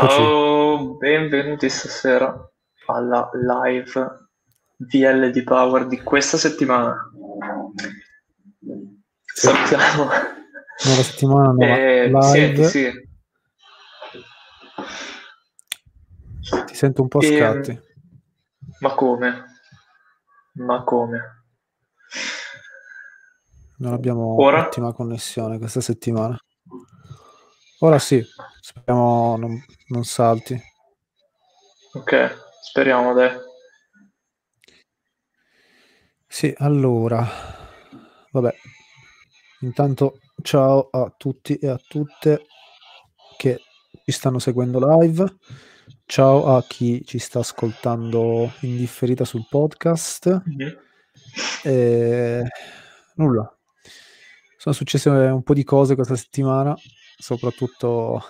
Ciao, benvenuti stasera alla live VL di Power di questa settimana. Salutiamo. Nuova settimana, nuova Eh, live. senti, sì. Ti sento un po' a Ehm, scatti. ma come? Ma come? Non abbiamo Ora? ottima connessione questa settimana. Ora sì, speriamo non, non salti. Ok, speriamo dai. Sì, allora, vabbè, intanto ciao a tutti e a tutte che ci stanno seguendo live. Ciao a chi ci sta ascoltando in differita sul podcast. Mhm. E nulla. Sono successe un po' di cose questa settimana, soprattutto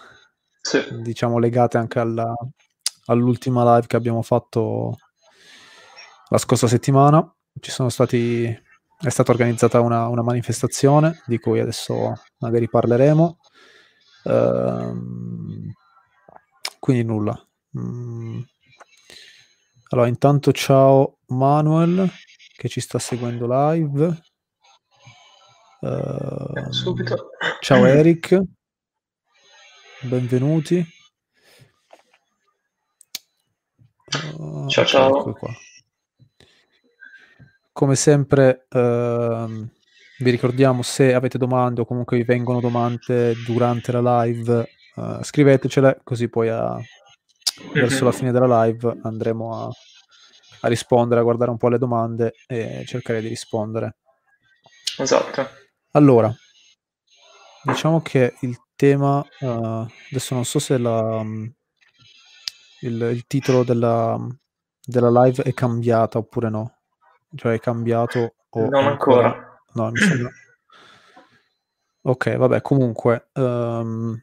Sì, diciamo legate anche alla- all'ultima live che abbiamo fatto la scorsa settimana. Ci sono stati, è stata organizzata una, una manifestazione di cui adesso magari parleremo. Ehm, quindi nulla. Mm. Allora, intanto ciao Manuel che ci sta seguendo live. Ehm, subito. Ciao Eric, benvenuti. Uh, Ciao, ciao. qua. Come sempre, ehm, vi ricordiamo se avete domande o comunque vi vengono domande durante la live, eh, scrivetecele così poi a- verso la fine della live andremo a, a rispondere, a guardare un po' le domande e cercare di rispondere. Esatto. Allora, diciamo che il tema, eh, adesso non so se la, mm, il, il titolo della, della live è cambiata oppure no, cioè è cambiato o Non ancora... ancora. No, mi sembra... Ok, vabbè, comunque, ehm,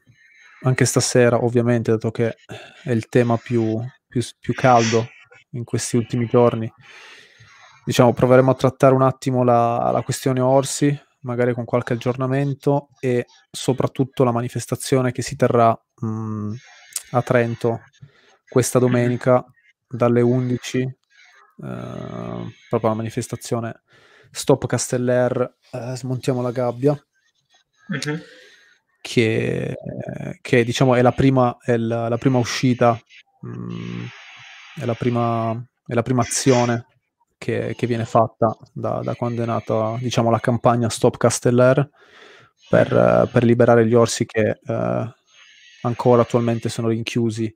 anche stasera, ovviamente, dato che è il tema più, più, più caldo in questi ultimi giorni, diciamo, proveremo a trattare un attimo la, la questione Orsi, magari con qualche aggiornamento e soprattutto la manifestazione che si terrà mh, a Trento questa domenica dalle 11, eh, proprio la manifestazione Stop Casteller, eh, smontiamo la gabbia Mhm. che, che diciamo è la prima, è la, la prima uscita, mh, è, la prima, è la prima azione che, che viene fatta da, da quando è nata diciamo, la campagna Stop Casteller per, per liberare gli orsi che eh, ancora attualmente sono rinchiusi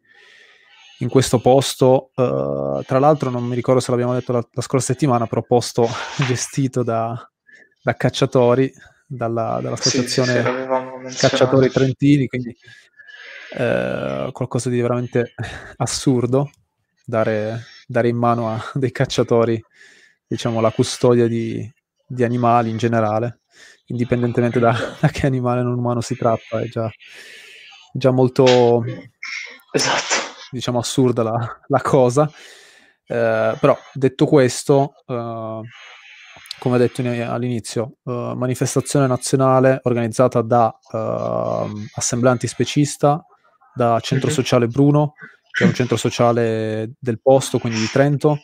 in questo posto. eh, tra l'altro, non mi ricordo se l'abbiamo detto la, la scorsa settimana, però posto gestito da, da cacciatori, dalla, Sì, sì, sì, dall'associazione. Cacciatori Trentini, quindi eh, qualcosa di veramente assurdo dare, dare in mano a dei cacciatori, diciamo, la custodia di, di animali in generale, indipendentemente da, da che animale non umano si tratta, è già, già molto Esatto. diciamo assurda la, la cosa. Eh, però detto questo, eh, come detto in- all'inizio, eh, manifestazione nazionale organizzata da eh, Assemblea Antispecista, da Centro Mhm. Sociale Bruno, che è un centro sociale del posto, quindi di Trento,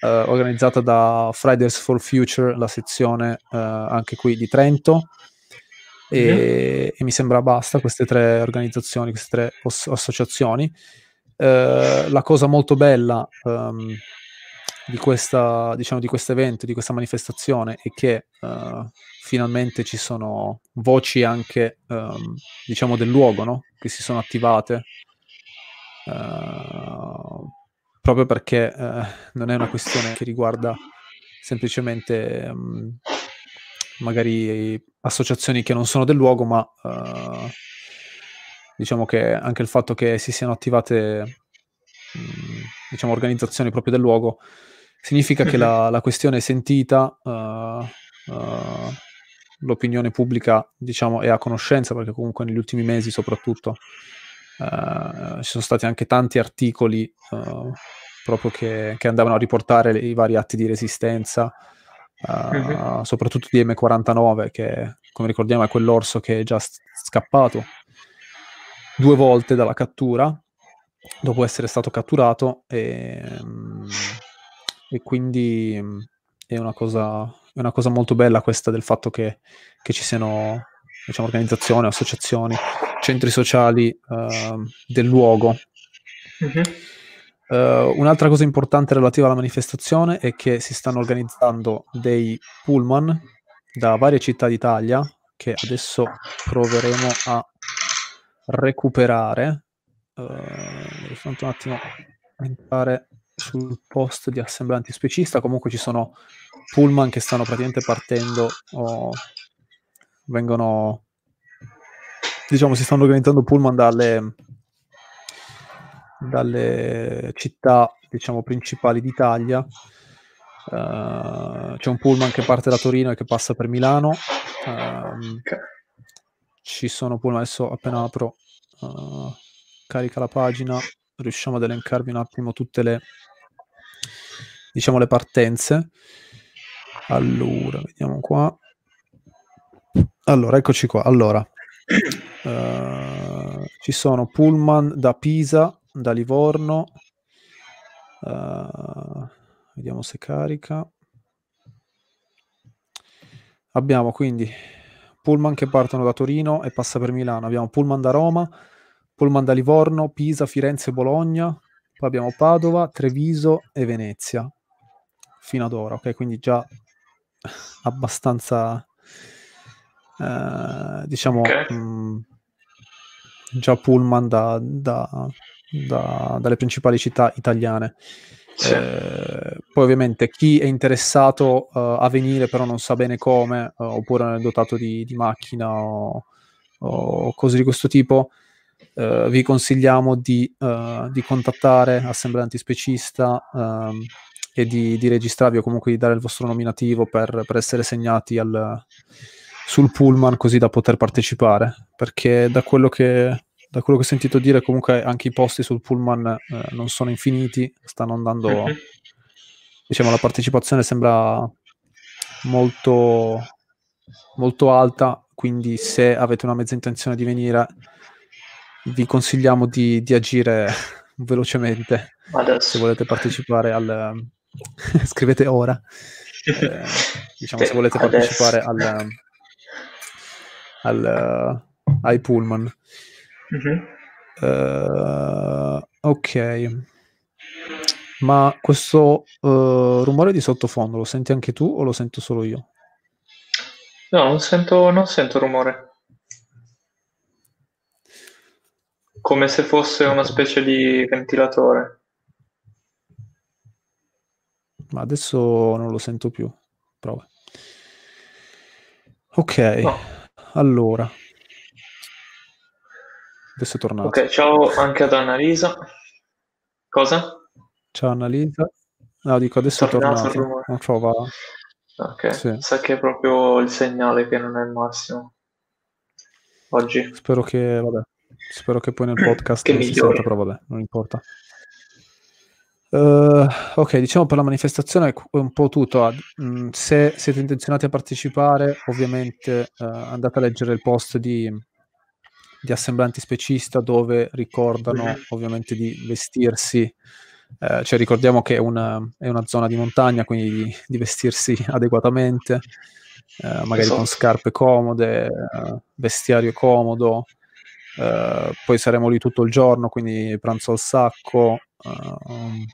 eh, organizzata da Fridays for Future, la sezione eh, anche qui di Trento. E, e mi sembra basta queste tre organizzazioni, queste tre os- associazioni. Eh, la cosa molto bella ehm, di questa diciamo di questo evento, di questa manifestazione è che eh, finalmente ci sono voci anche ehm, diciamo del luogo no? che si sono attivate eh, proprio perché eh, non è una questione che riguarda semplicemente ehm, magari associazioni che non sono del luogo, ma eh, diciamo che anche il fatto che si siano attivate mh, diciamo organizzazioni proprio del luogo significa che la, la questione è sentita, eh, eh, l'opinione pubblica diciamo è a conoscenza perché comunque negli ultimi mesi soprattutto ci sono stati anche tanti articoli eh, proprio che, che andavano a riportare i vari atti di resistenza uh, soprattutto di M49 che come ricordiamo è quell'orso che è già scappato due volte dalla cattura dopo essere stato catturato e, e quindi è una, cosa, è una, cosa, molto bella questa del fatto che, che ci siano diciamo, organizzazioni, associazioni, centri sociali uh, del luogo. Mm-hmm. Uh, un'altra cosa importante relativa alla manifestazione è che si stanno organizzando dei pullman da varie città d'Italia che adesso proveremo a recuperare. Uh, devo un attimo entrare sul post di assemblanti specista. Comunque ci sono pullman che stanno praticamente partendo o vengono diciamo si stanno organizzando pullman dalle dalle città diciamo principali d'Italia. Uh, c'è un pullman che parte da Torino e che passa per Milano. Okay. ci sono pullman adesso appena apro uh, carica la pagina riusciamo ad elencarvi un attimo tutte le diciamo le partenze. Allora vediamo qua allora eccoci qua allora uh, ci sono pullman da Pisa da Livorno. Uh, vediamo se carica. Abbiamo quindi pullman che partono da Torino e passa per Milano. Abbiamo pullman da Roma, pullman da Livorno, Pisa, Firenze, Bologna. Poi abbiamo Padova, Treviso e Venezia. Fino ad ora, ok? Quindi già abbastanza, eh, diciamo, okay. mh, già pullman da, da, da, dalle principali città italiane. Sì. Eh, poi ovviamente chi è interessato uh, a venire però non sa bene come, uh, oppure non è dotato di, di macchina o, o, cose di questo tipo, uh, vi consigliamo di, di contattare Assemblea Antispecista um, e di, di, registrarvi o comunque di dare il vostro nominativo per, per essere segnati al, sul pullman così da poter partecipare, perché da quello che da quello che ho sentito dire, comunque anche i posti sul pullman eh, non sono infiniti, stanno andando. Mm-hmm. Diciamo, la partecipazione sembra molto, molto alta. Quindi, se avete una mezza intenzione di venire, vi consigliamo di, di agire velocemente. Adesso. Se volete partecipare al. scrivete ora. Eh, diciamo, se volete partecipare al, al, ai pullman. Uh-huh. Uh, ok. Ma questo uh, rumore di sottofondo lo senti anche tu o lo sento solo io? No, non sento, non sento rumore. Come se fosse una specie di ventilatore. Ma adesso non lo sento più. Prova. Ok, no. Allora. Adesso è tornato. Ok, ciao anche ad Annalisa. Cosa? Ciao Annalisa. No, dico adesso è tornato. tornato. Non trova... Ok, sì. sa che è proprio il segnale che non è il massimo. Oggi. Spero che, vabbè, spero che poi nel podcast che si senta, però vabbè, non importa. Uh, ok, diciamo per la manifestazione è un po' tutto. Mm, se siete intenzionati a partecipare, ovviamente uh, andate a leggere il post di, di assemblanti specista dove ricordano ovviamente di vestirsi, eh, cioè ricordiamo che è una, è una, zona di montagna, quindi di, di vestirsi adeguatamente, magari esatto. con scarpe comode, vestiario comodo, poi saremo lì tutto il giorno, quindi pranzo al sacco eh,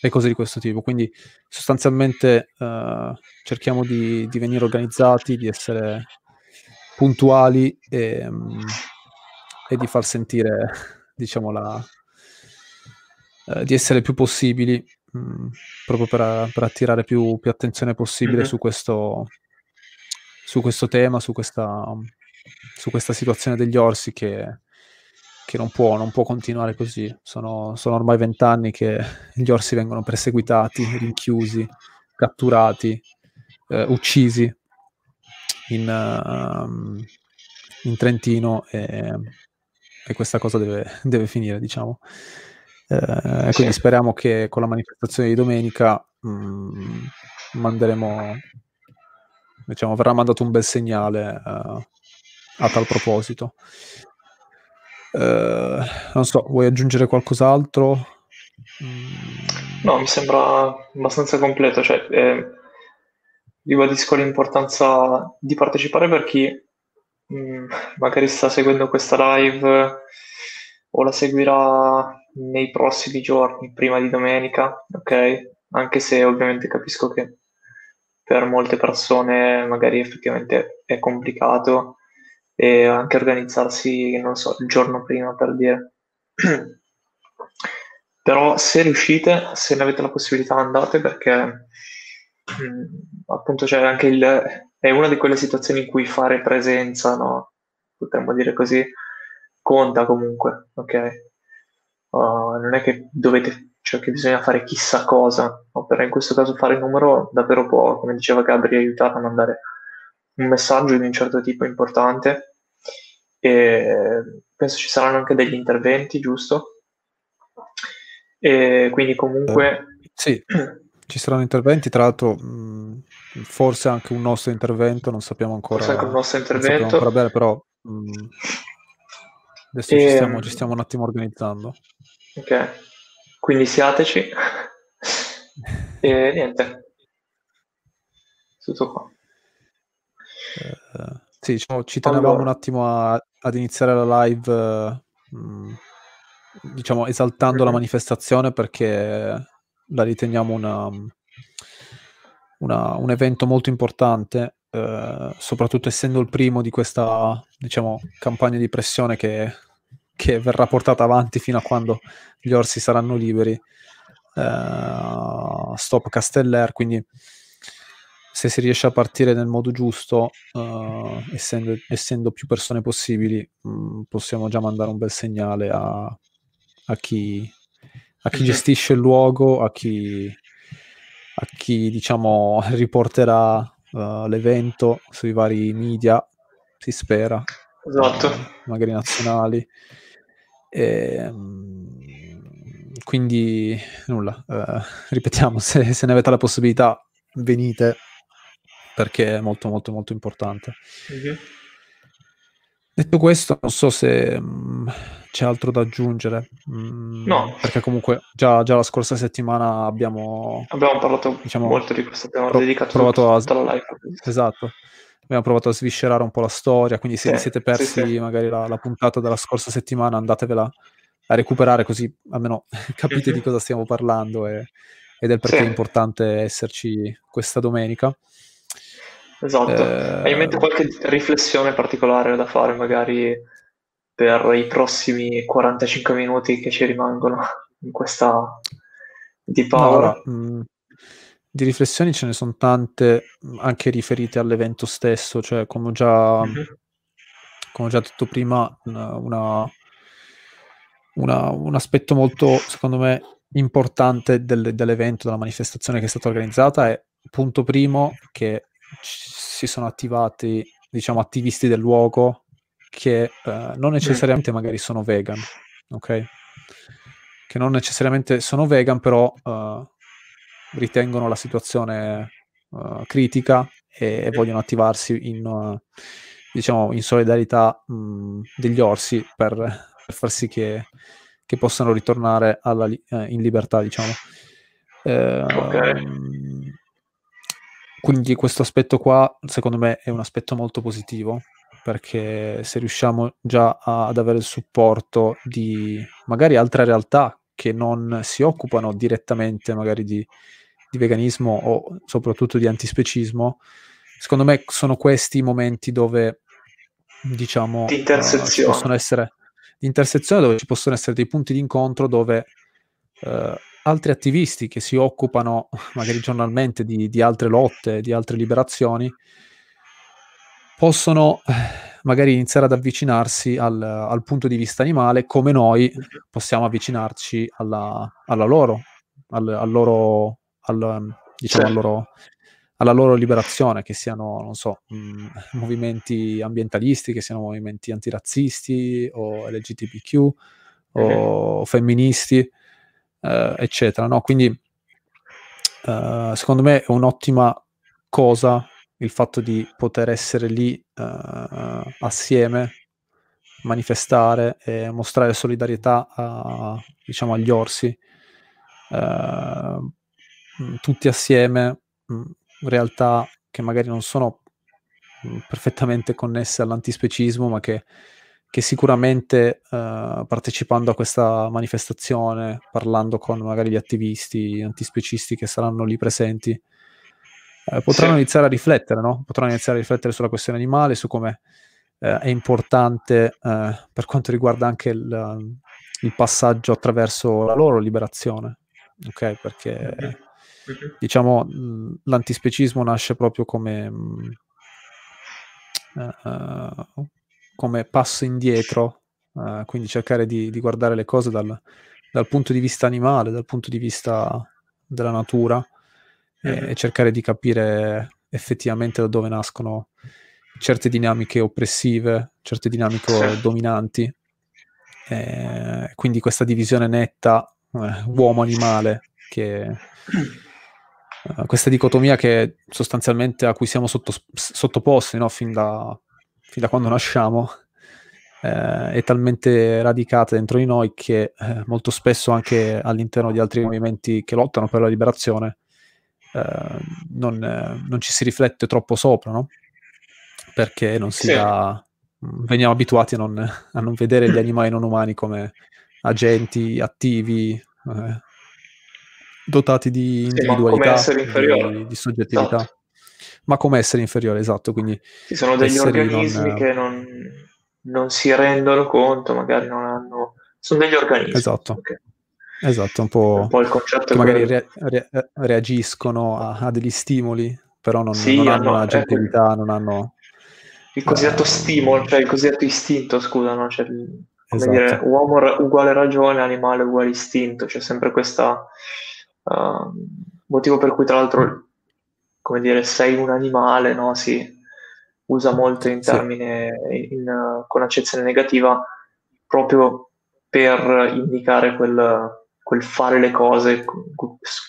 e cose di questo tipo. Quindi sostanzialmente eh, cerchiamo di, di venire organizzati, di essere puntuali e, mm, e di far sentire, diciamo, la, eh, di essere più possibili, mh, mm, proprio per, per, attirare più, più attenzione possibile mm-hmm. su, questo, su questo tema, su questa, su questa situazione degli orsi che, che non, può, non può continuare così. Sono, sono ormai vent'anni che gli orsi vengono perseguitati, rinchiusi, catturati, eh, uccisi in, uh, in Trentino e, e questa cosa deve, deve finire, diciamo. Eh. Quindi speriamo che con la manifestazione di domenica mh, mm, manderemo, diciamo, verrà mandato un bel segnale uh, a tal proposito. Uh, non so, vuoi aggiungere qualcos'altro? No, mi sembra abbastanza completo. Cioè, eh, ribadisco l'importanza di partecipare per chi mh, mm, magari sta seguendo questa live o la seguirà nei prossimi giorni, prima di domenica, ok? Anche se ovviamente capisco che per molte persone magari effettivamente è complicato e anche organizzarsi, non so, il giorno prima per dire. Però se riuscite, se ne avete la possibilità, andate perché mh, mm, appunto c'è anche il... è una di quelle situazioni in cui fare presenza, no? Potremmo dire così, conta comunque, ok? Uh, non è che dovete, cioè che bisogna fare chissà cosa, no? però in questo caso fare il numero davvero può, come diceva Gabri, aiutare a mandare un messaggio di un certo tipo importante e penso ci saranno anche degli interventi, giusto? E quindi comunque... Eh, sì, ci saranno interventi, tra l'altro mh, forse anche un nostro intervento, non sappiamo ancora. Forse anche un nostro intervento. ancora bene, però mh, adesso e... ci, stiamo, ci stiamo un attimo organizzando. Ok, quindi siateci. e niente. Tutto qua. Eh, sì, diciamo, ci tenevamo allora. un attimo a, ad iniziare la live. Uh, diciamo, esaltando mm-hmm. la manifestazione perché la riteniamo una, una, un evento molto importante, eh, soprattutto essendo il primo di questa, diciamo, campagna di pressione che, che verrà portata avanti fino a quando gli orsi saranno liberi. Uh, stop Casteller, quindi se si riesce a partire nel modo giusto, uh, essendo, essendo, più persone possibili, mh, mm, possiamo già mandare un bel segnale a, a chi, a chi gestisce il luogo, a chi, a chi diciamo riporterà uh, l'evento sui vari media, si spera, esatto. magari nazionali. E, um, quindi nulla, uh, ripetiamo, se, se, ne avete la possibilità venite perché è molto molto molto importante. Mm-hmm. Detto questo, non so se um, c'è altro da aggiungere. Mm, no. Perché comunque già, già, la scorsa settimana abbiamo... Abbiamo parlato diciamo, molto di questo tema, pro- dedicato provato tutta a... la live. Esatto. Abbiamo provato a sviscerare un po' la storia, quindi se sì, siete persi sì, sì. magari la, la, puntata della scorsa settimana andatevela a recuperare così almeno capite mm-hmm. di cosa stiamo parlando e, e del perché è importante esserci questa domenica. Esatto. Eh... Hai in mente qualche riflessione particolare da fare magari per i prossimi 45 minuti che ci rimangono in questa di Power. No, mh, di riflessioni ce ne sono tante, anche riferite all'evento stesso, cioè come ho già, mm-hmm. come ho già detto prima, una, una, un aspetto molto, secondo me, importante del, dell'evento, della manifestazione che è stata organizzata è, punto primo, che si sono attivati, diciamo, attivisti del luogo che uh, non necessariamente magari sono vegan, ok? Che non necessariamente sono vegan, però uh, ritengono la situazione uh, critica e, e, vogliono attivarsi in, diciamo, in solidarietà mh, degli orsi per, per, far sì che, che possano ritornare alla, in libertà, diciamo. Okay. Quindi questo aspetto qua, secondo me, è un aspetto molto positivo perché se riusciamo già ad avere il supporto di magari altre realtà che non si occupano direttamente magari di, di veganismo o soprattutto di antispecismo, secondo me sono questi i momenti dove diciamo di intersezione. Uh, possono essere di intersezione dove ci possono essere dei punti di incontro dove uh, altri attivisti che si occupano magari giornalmente di, di altre lotte, di altre liberazioni, possono eh, magari iniziare ad avvicinarsi al, al, punto di vista animale come noi possiamo avvicinarci alla, alla loro, al, al loro, al, diciamo, certo. loro, alla loro liberazione, che siano, non so, mh, mm, movimenti ambientalisti, che siano movimenti antirazzisti o LGBTQ o mm-hmm. femministi, eh, eccetera. No? Quindi eh, secondo me è un'ottima cosa il fatto di poter essere lì uh, assieme manifestare e mostrare solidarietà a, diciamo, agli orsi, eh, tutti assieme, realtà che magari non sono perfettamente connesse all'antispecismo, ma che, che sicuramente eh, partecipando a questa manifestazione, parlando con magari gli attivisti antispecisti che saranno lì presenti, eh, potranno sì. iniziare a riflettere, no? Potranno iniziare a riflettere sulla questione animale, su come eh, è importante eh, per quanto riguarda anche il, il, passaggio attraverso la loro liberazione, ok? Perché mm-hmm. diciamo l'antispecismo nasce proprio come, uh, come passo indietro, uh, quindi cercare di, di, guardare le cose dal, dal, punto di vista animale, dal punto di vista della natura mm-hmm. e cercare di capire effettivamente da dove nascono certe dinamiche oppressive, certe dinamiche dominanti. Eh, quindi questa divisione netta eh, uomo-animale, che, eh, questa dicotomia che sostanzialmente a cui siamo sotto, sottoposti no? fin, da, fin, da, quando nasciamo, eh, è talmente radicata dentro di noi che eh, molto spesso anche all'interno di altri movimenti che lottano per la liberazione eh, non, non, ci si riflette troppo sopra, no? perché non si sì. dà... Veniamo abituati a non, a non, vedere gli animali non umani come agenti attivi, eh, dotati di individualità, sì, di, di, soggettività. Esatto. Ma come essere inferiore, esatto. Quindi Ci sono degli organismi non... che non, non, si rendono conto, magari non hanno... Sono degli organismi. Esatto. Okay. Esatto, un po', un po il concetto che magari re, re, reagiscono a, a, degli stimoli, però non, sì, non hanno una gentilità, non hanno il cosiddetto uh, stimolo, cioè il cosiddetto istinto, scusa, no? Cioè, esatto. dire, uomo uguale ragione, animale uguale istinto, c'è sempre questo uh, motivo per cui tra l'altro, come dire, sei un animale, no? Si usa molto in termine, sì. in, in, con accezione negativa, proprio per indicare quel, quel fare le cose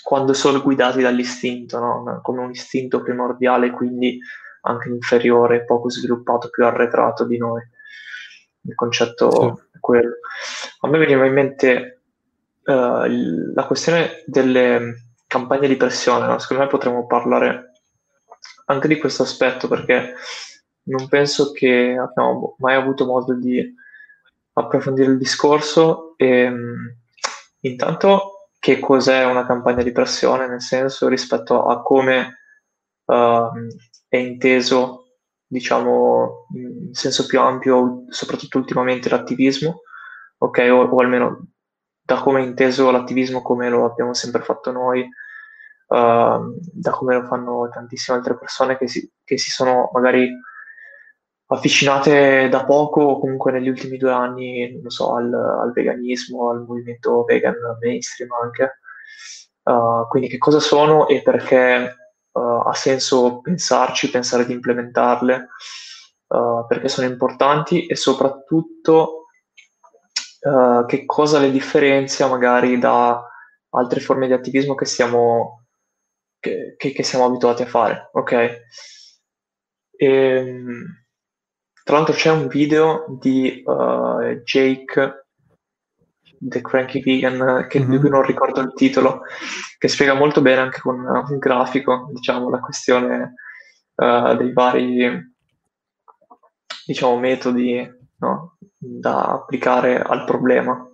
quando sono guidati dall'istinto, no? come un istinto primordiale, quindi anche inferiore, poco sviluppato, più arretrato di noi. Il concetto sì. è quello. A me veniva in mente uh, la questione delle campagne di pressione, no? secondo me potremmo parlare anche di questo aspetto perché non penso che abbiamo mai avuto modo di approfondire il discorso e um, intanto che cos'è una campagna di pressione nel senso rispetto a come uh, è inteso, diciamo, in senso più ampio, soprattutto ultimamente l'attivismo, ok? O, o almeno da come è inteso l'attivismo come lo abbiamo sempre fatto noi, uh, da come lo fanno tantissime altre persone che si, che si, sono magari avvicinate da poco o comunque negli ultimi due anni, non so, al, al veganismo, al movimento vegan mainstream anche. Uh, quindi che cosa sono e perché uh, ha senso pensarci, pensare di implementarle, uh, perché sono importanti e soprattutto uh, che cosa le differenzia magari da altre forme di attivismo che siamo, che, che, che siamo abituati a fare. Ok? E, ehm, tra l'altro c'è un video di Jake The Cranky Vegan, che, mm-hmm. di cui non ricordo il titolo, che spiega molto bene anche con un grafico, diciamo, la questione uh, dei vari, diciamo, metodi no? da applicare al problema,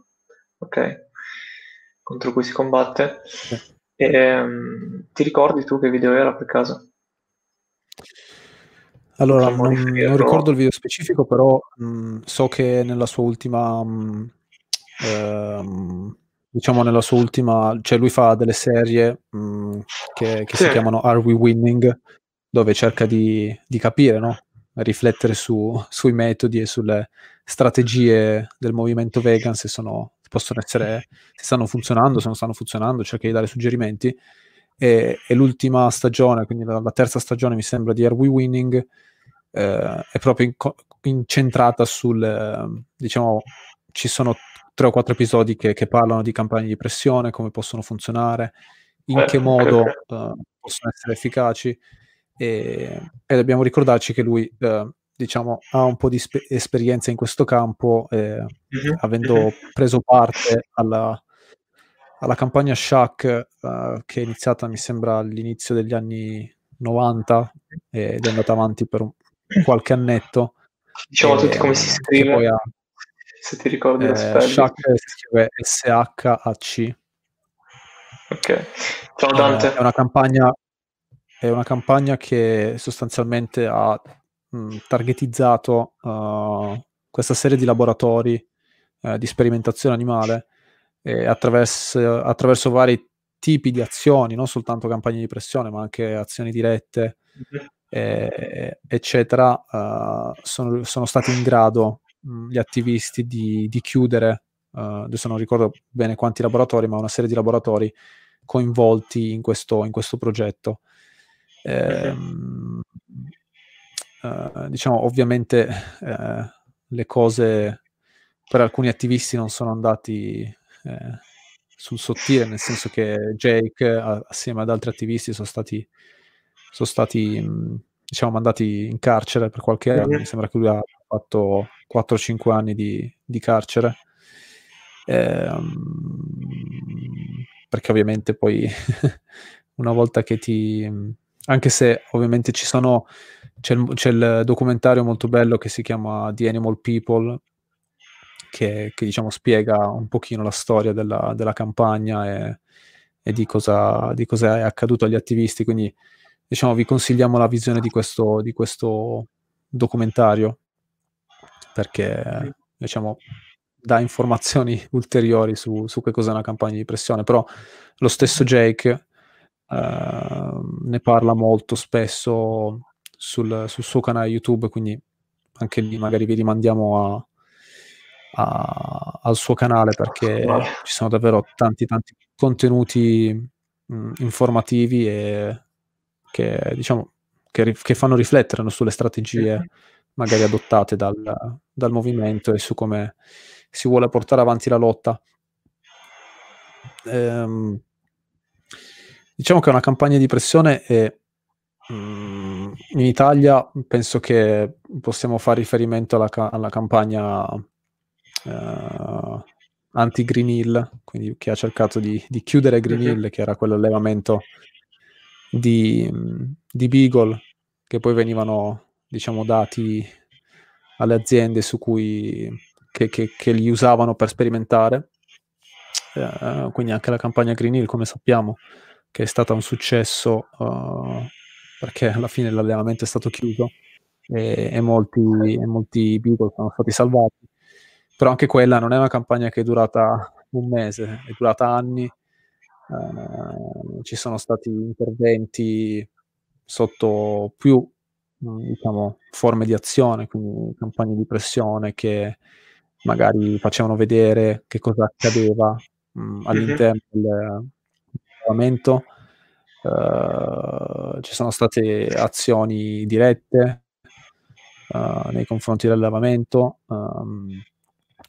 ok? Contro cui si combatte. E, um, ti ricordi tu che video era per caso? Allora, non, non, ricordo il video specifico, però mh, so che nella sua ultima mh, ehm, diciamo nella sua ultima, cioè lui fa delle serie mh, mm, che, che sì. si chiamano Are We Winning, dove cerca di, di capire, no? riflettere su, sui metodi e sulle strategie del movimento vegan, se sono, possono essere, se stanno funzionando, se non stanno funzionando, cerca di dare suggerimenti. E, e l'ultima stagione, quindi la, la, terza stagione mi sembra di Are We Winning, eh, è proprio in, incentrata sul, eh, diciamo, ci sono tre o quattro episodi che, che, parlano di campagne di pressione, come possono funzionare, in eh, che modo uh, possono essere efficaci. E, e, dobbiamo ricordarci che lui uh, diciamo, ha un po' di spe- esperienza in questo campo, eh, Mhm, avendo mhm. preso parte alla, alla campagna Shaq, eh, che è iniziata, mi sembra, all'inizio degli anni 90 ed è andata avanti per un, qualche annetto. Diciamo a tutti e, come si poi ha, scrive, se ti ricordi lo eh, spelling. Shaq si scrive S-H-A-C. Ok. Ciao Eh, Dante. è una campagna è una campagna che sostanzialmente ha mh, targetizzato uh, questa serie di laboratori uh, di sperimentazione animale e attraverso, attraverso vari tipi di azioni, non soltanto campagne di pressione, ma anche azioni dirette, Mhm. eh, eccetera, uh, sono, sono, stati in grado mh, gli attivisti di, di chiudere, adesso non ricordo bene quanti laboratori, ma una serie di laboratori coinvolti in questo, in questo progetto. Eh, uh, diciamo, ovviamente eh, le cose per alcuni attivisti non sono andati eh, sul sottile, nel senso che Jake, a, assieme ad altri attivisti, sono stati, sono stati mh, diciamo, mandati in carcere per qualche anno. Mi sembra che lui ha fatto 4-5 anni di, di carcere. Ehm, perché ovviamente poi una volta che ti anche se ovviamente ci sono c'è il, c'è il, documentario molto bello che si chiama The Animal People che, che diciamo spiega un pochino la storia della, della campagna e, e di, cosa, di cosa è accaduto agli attivisti. Quindi diciamo vi consigliamo la visione di questo, di questo documentario perché diciamo dà informazioni ulteriori su, su che cos'è una campagna di pressione. Però lo stesso Jake Uh, ne parla molto spesso sul, sul, suo canale YouTube, quindi anche lì magari vi rimandiamo a, a, al suo canale perché Vale. ci sono davvero tanti tanti contenuti mh, informativi e che diciamo che, che, fanno riflettere sulle strategie magari adottate dal, dal movimento e su come si vuole portare avanti la lotta. Ehm, Diciamo che una campagna di pressione è mm, in Italia penso che possiamo fare riferimento alla, alla campagna uh, anti-Green Hill, quindi che ha cercato di, di chiudere Green Hill, che era quell'allevamento di, di Beagle, che poi venivano, diciamo, dati alle aziende su cui, che, che, che li usavano per sperimentare. Uh, quindi anche la campagna Green Hill, come sappiamo, che è stata un successo uh, perché alla fine l'allenamento è stato chiuso e, e, molti, e molti Beagle sono stati salvati. Però anche quella non è una campagna che è durata un mese, è durata anni. Uh, ci sono stati interventi sotto più diciamo, forme di azione, quindi campagne di pressione che magari facevano vedere che cosa accadeva mh, all'interno del, allevamento, uh, ci sono state azioni dirette uh, nei confronti dell'allevamento, um,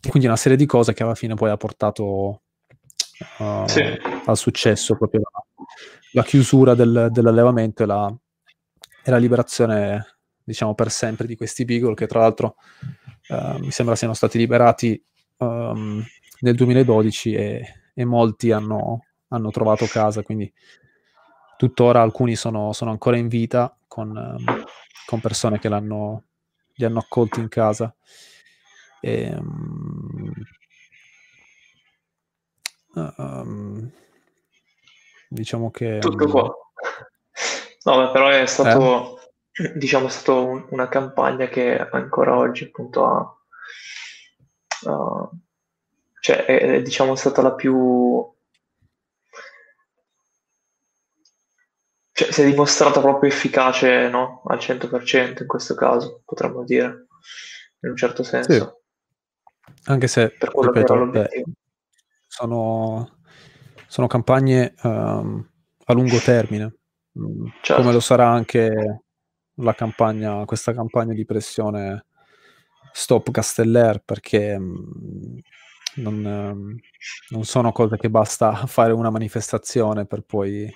quindi una serie di cose che alla fine poi ha portato uh, sì. al successo, proprio la, la chiusura del, dell'allevamento e la, e la, liberazione, diciamo, per sempre di questi beagle che tra l'altro mi sembra siano stati liberati um, nel 2012 e, e molti hanno, hanno trovato casa, quindi tuttora alcuni sono, sono ancora in vita con, um, con persone che l'hanno, li hanno accolti in casa. E, um, um, diciamo che... Tutto qua. No, però è stato, eh? diciamo, è stato un, una campagna che ancora oggi appunto ha... Uh, cioè è, è diciamo stata la più cioè, si è dimostrata proprio efficace no? al 100% in questo caso, potremmo dire, in un certo senso. Sì. Anche se, per quello ripeto, che era. Beh, sono, sono campagne um, a lungo termine, certo. come lo sarà anche la campagna, questa campagna di pressione Stop Casteller, perché um, non, um, non sono cose che basta fare una manifestazione per poi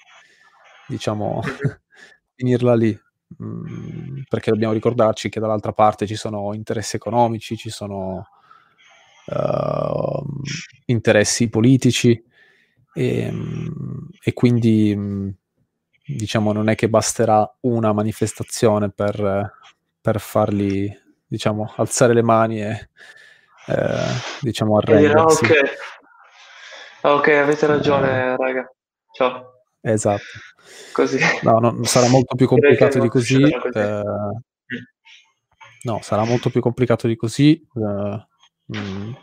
diciamo, finirla lì. mm, perché dobbiamo ricordarci che dall'altra parte ci sono interessi economici, ci sono uh, interessi politici e, e quindi diciamo non è che basterà una manifestazione per, per farli diciamo alzare le mani e eh, diciamo arrendersi. ok, ok, avete ragione, eh, raga. Ciao. Esatto. Così. No, no, sarà molto più complicato di così. così. Eh, no, sarà molto più complicato di così. Eh, mh,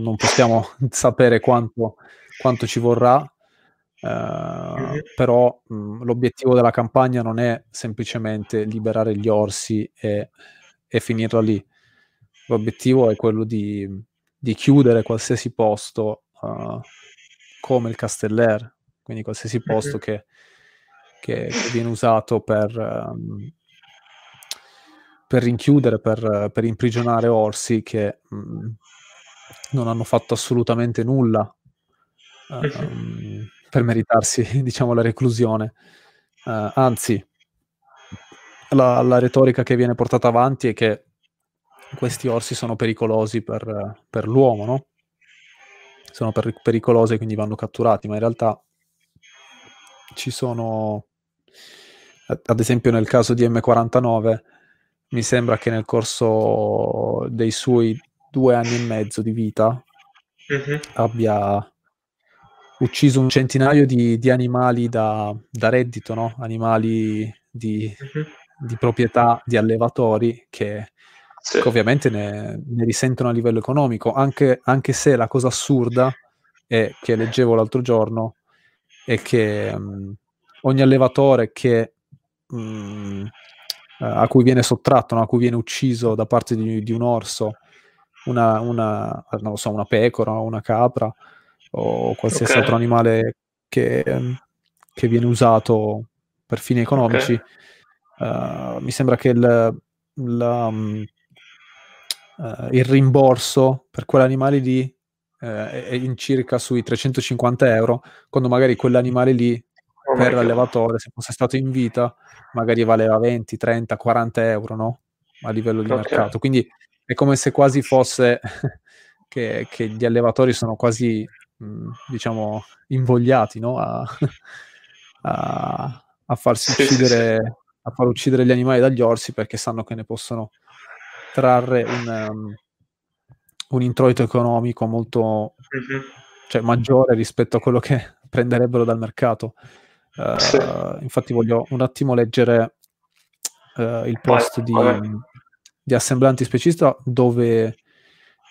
non possiamo sapere quanto, quanto ci vorrà, uh, mm-hmm. però mh, l'obiettivo della campagna non è semplicemente liberare gli orsi e, e finirla lì. L'obiettivo è quello di, di chiudere qualsiasi posto uh, come il Casteller, quindi qualsiasi posto mm-hmm. che, che, che, viene usato per, um, per rinchiudere, per, per, imprigionare orsi che mh, non hanno fatto assolutamente nulla uh, per meritarsi, diciamo, la reclusione. Uh, anzi, la, la, retorica che viene portata avanti è che questi orsi sono pericolosi per, per l'uomo, no? Sono per, pericolosi e quindi vanno catturati, ma in realtà ci sono, ad esempio nel caso di M49, mi sembra che nel corso dei suoi due anni e mezzo di vita uh-huh. abbia ucciso un centinaio di, di animali da, da, reddito, no? animali di, uh-huh. di, proprietà di allevatori che, sì. che ovviamente ne, ne, risentono a livello economico, anche, anche, se la cosa assurda è che leggevo l'altro giorno è che um, ogni allevatore che um, a cui viene sottratto, no? a cui viene ucciso da parte di, di un orso una, una, non so, una pecora, una capra o qualsiasi okay. altro animale che, che, viene usato per fini economici, okay. uh, mi sembra che il, la, um, uh, il rimborso per quell'animale lì è in circa sui 350 euro, quando magari quell'animale lì oh per l'allevatore, se fosse stato in vita, magari valeva 20, 30, 40 euro, no? A livello di okay. mercato. Quindi è come se quasi fosse che, che gli allevatori sono quasi, mh, mm, diciamo, invogliati no? a, a, a, farsi uccidere, a far uccidere gli animali dagli orsi perché sanno che ne possono trarre un, um, un introito economico molto mm-hmm. cioè, maggiore rispetto a quello che prenderebbero dal mercato. Uh, sì. Infatti voglio un attimo leggere uh, il post di, di assemblanti specista dove,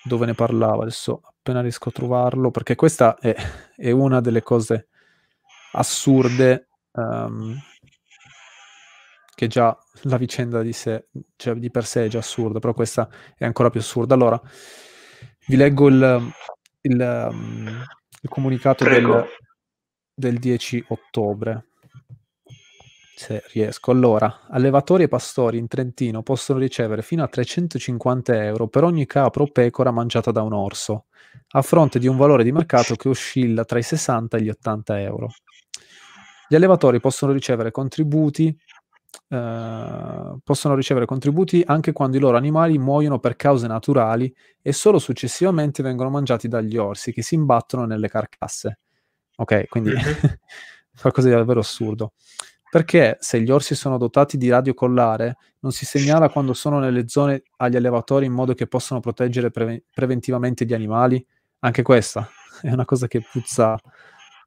dove ne parlava. Adesso appena riesco a trovarlo, perché questa è, è una delle cose assurde um, che già la vicenda di sé, cioè di per sé è già assurda, però questa è ancora più assurda. Allora, vi leggo il, il, il comunicato del, del 10 ottobre se riesco. Allora, allevatori e pastori in Trentino possono ricevere fino a 350 euro per ogni capro o pecora mangiata da un orso, a fronte di un valore di mercato che oscilla tra i 60 e gli 80 euro. Gli allevatori possono ricevere contributi, eh, possono ricevere contributi anche quando i loro animali muoiono per cause naturali e solo successivamente vengono mangiati dagli orsi che si imbattono nelle carcasse. Ok, quindi qualcosa di davvero assurdo. Perché se gli orsi sono dotati di radiocollare, non si segnala quando sono nelle zone agli allevatori in modo che possano proteggere pre- preventivamente gli animali? Anche questa è una cosa che puzza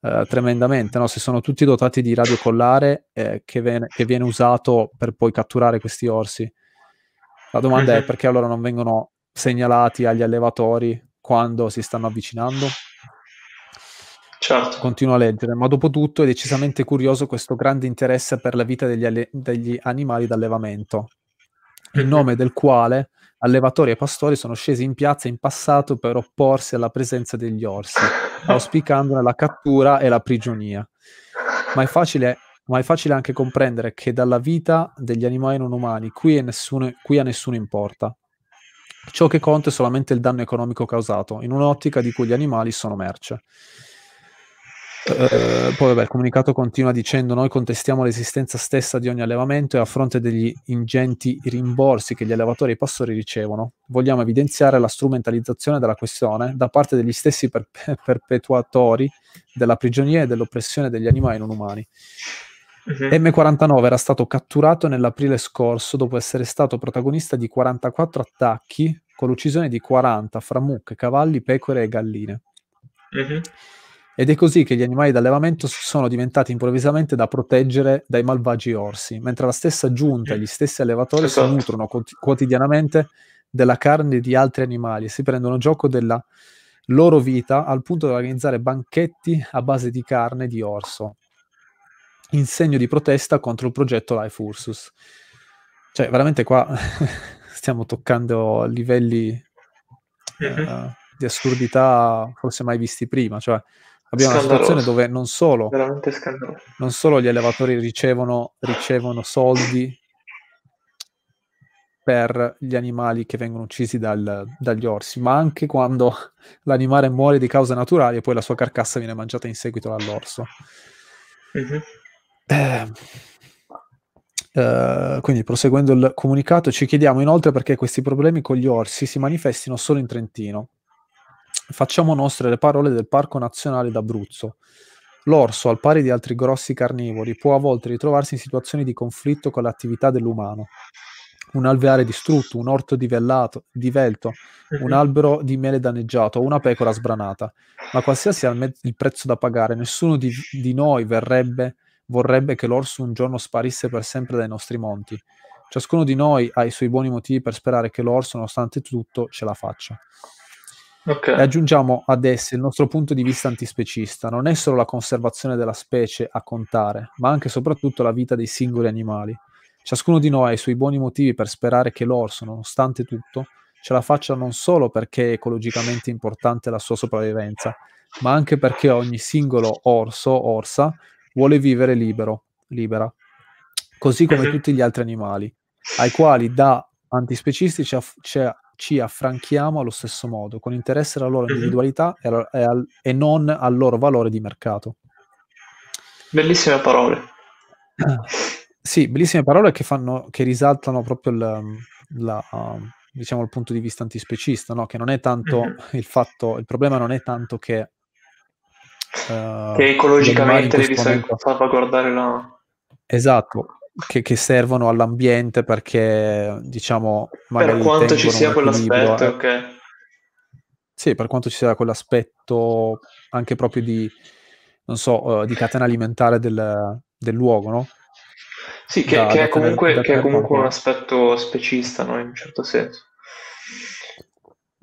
eh, tremendamente, no? Se sono tutti dotati di radiocollare eh, che, viene, che viene usato per poi catturare questi orsi. La domanda è perché allora non vengono segnalati agli allevatori quando si stanno avvicinando? Certo. Continuo a leggere, ma dopo tutto è decisamente curioso questo grande interesse per la vita degli, alle- degli animali d'allevamento, in mhm. nome del quale allevatori e pastori sono scesi in piazza in passato per opporsi alla presenza degli orsi, auspicandone la cattura e la prigionia. Ma è facile, ma è facile anche comprendere che dalla vita degli animali non umani qui, nessuno, qui a nessuno importa. Ciò che conta è solamente il danno economico causato, in un'ottica di cui gli animali sono merce. Uh, poi vabbè, il comunicato continua dicendo noi contestiamo l'esistenza stessa di ogni allevamento e a fronte degli ingenti rimborsi che gli allevatori e i pastori ricevono, vogliamo evidenziare la strumentalizzazione della questione da parte degli stessi per- perpetuatori della prigionia e dell'oppressione degli animali non umani. Uh-huh. M49 era stato catturato nell'aprile scorso dopo essere stato protagonista di 44 attacchi con l'uccisione di 40 fra mucche, cavalli, pecore e galline. Uh-huh. Ed è così che gli animali d'allevamento sono diventati improvvisamente da proteggere dai malvagi orsi, mentre la stessa giunta e gli stessi allevatori esatto. si nutrono quot- quotidianamente della carne di altri animali e si prendono gioco della loro vita al punto di organizzare banchetti a base di carne di orso, in segno di protesta contro il progetto Life Ursus. Cioè, veramente qua stiamo toccando livelli uh, di assurdità forse mai visti prima, cioè abbiamo una situazione dove non solo, non solo gli allevatori ricevono, ricevono soldi per gli animali che vengono uccisi dal, dagli orsi, ma anche quando l'animale muore di cause naturali e poi la sua carcassa viene mangiata in seguito dall'orso. Mm-hmm. Eh, eh, quindi proseguendo il comunicato ci chiediamo inoltre perché questi problemi con gli orsi si manifestino solo in Trentino Facciamo nostre le parole del Parco Nazionale d'Abruzzo. L'orso, al pari di altri grossi carnivori, può a volte ritrovarsi in situazioni di conflitto con l'attività dell'umano. Un alveare distrutto, un orto divellato, divelto, un mhm. albero di mele danneggiato una pecora sbranata. Ma qualsiasi sia il prezzo da pagare, nessuno di, di noi verrebbe, vorrebbe che l'orso un giorno sparisse per sempre dai nostri monti. Ciascuno di noi ha i suoi buoni motivi per sperare che l'orso, nonostante tutto, ce la faccia. Okay. E aggiungiamo ad esse il nostro punto di vista antispecista. Non è solo la conservazione della specie a contare, ma anche e soprattutto la vita dei singoli animali. Ciascuno di noi ha i suoi buoni motivi per sperare che l'orso, nonostante tutto, ce la faccia non solo perché è ecologicamente importante la sua sopravvivenza, ma anche perché ogni singolo orso, orsa, vuole vivere libero, libera, così come tutti gli altri animali, ai quali da antispecisti ci, aff- ci ci affranchiamo allo stesso modo, con interesse alla loro individualità e, al, e, al, e non al loro valore di mercato. Bellissime parole. Sì, bellissime parole che, fanno, che risaltano proprio la, la, diciamo, il punto di vista antispecista, no? che non è tanto mm-hmm. il fatto, il problema non è tanto che... Uh, che ecologicamente devi momento... salvaguardare la... Esatto, che, che, servono all'ambiente perché diciamo per quanto ci sia quell'aspetto eh. ok sì per quanto ci sia quell'aspetto anche proprio di non so uh, di catena alimentare del, del luogo no? sì che, da, che, da è, comunque, che è comunque un aspetto specista no? in un certo senso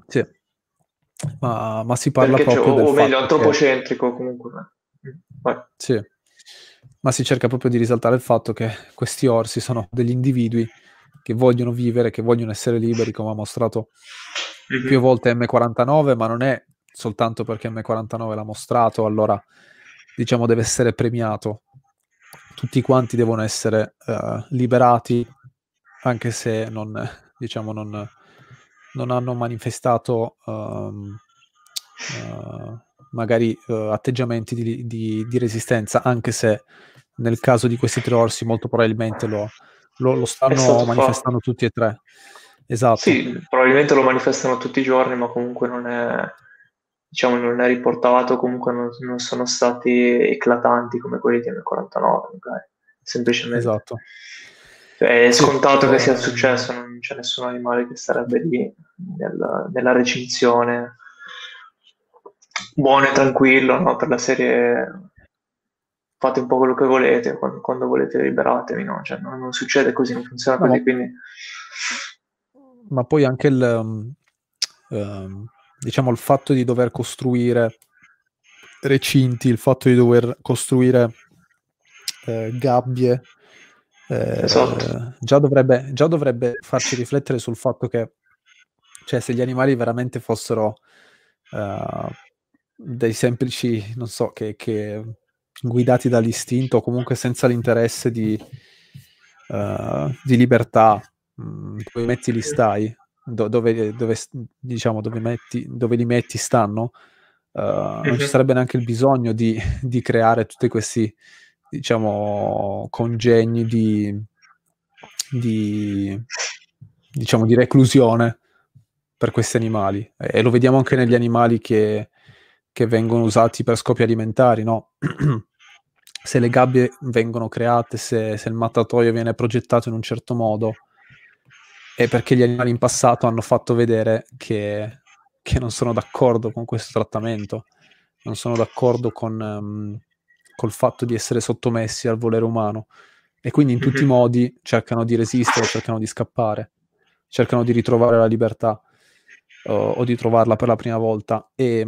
sì ma, ma si parla perché proprio o, o meglio antropocentrico che... comunque Vai. sì ma si cerca proprio di risaltare il fatto che questi orsi sono degli individui che vogliono vivere, che vogliono essere liberi, come ha mostrato mm-hmm. più volte M49, ma non è soltanto perché M49 l'ha mostrato, allora diciamo deve essere premiato. Tutti quanti devono essere uh, liberati, anche se non, diciamo, non, non hanno manifestato um, uh, magari uh, atteggiamenti di, di, di, resistenza, anche se nel caso di questi tre orsi molto probabilmente lo, lo, lo stanno manifestando fatto. tutti e tre. Esatto. Sì, probabilmente lo manifestano tutti i giorni, ma comunque non è, diciamo, non è riportato, comunque non, non sono stati eclatanti come quelli di M49, magari. semplicemente. Esatto. Cioè, è scontato sì, che sia successo, non c'è nessun animale che sarebbe lì nel, nella recinzione buono e tranquillo, no? per la serie fate un po' quello che volete, quando, quando volete liberatevi, no? Cioè, non, non, succede così, non funziona no, così, quindi... Ma poi anche il, um, um, diciamo, il fatto di dover costruire recinti, il fatto di dover costruire eh, gabbie, eh, esatto. già, dovrebbe, già dovrebbe farci riflettere sul fatto che, cioè, se gli animali veramente fossero uh, dei semplici, non so, che, che guidati dall'istinto o comunque senza l'interesse di, uh, di libertà, mm, dove metti li stai, do, dove, dove, diciamo, dove, metti, dove li metti stanno, uh, non ci mm-hmm. sarebbe neanche il bisogno di, di creare tutti questi, diciamo, congegni di, di, diciamo, di reclusione per questi animali. E lo vediamo anche negli animali che, che vengono usati per scopi alimentari, no? se le gabbie vengono create, se, se, il mattatoio viene progettato in un certo modo, è perché gli animali in passato hanno fatto vedere che, che non sono d'accordo con questo trattamento, non sono d'accordo con um, col fatto di essere sottomessi al volere umano e quindi in tutti i mhm. modi cercano di resistere, cercano di scappare, cercano di ritrovare la libertà o, o di trovarla per la prima volta e,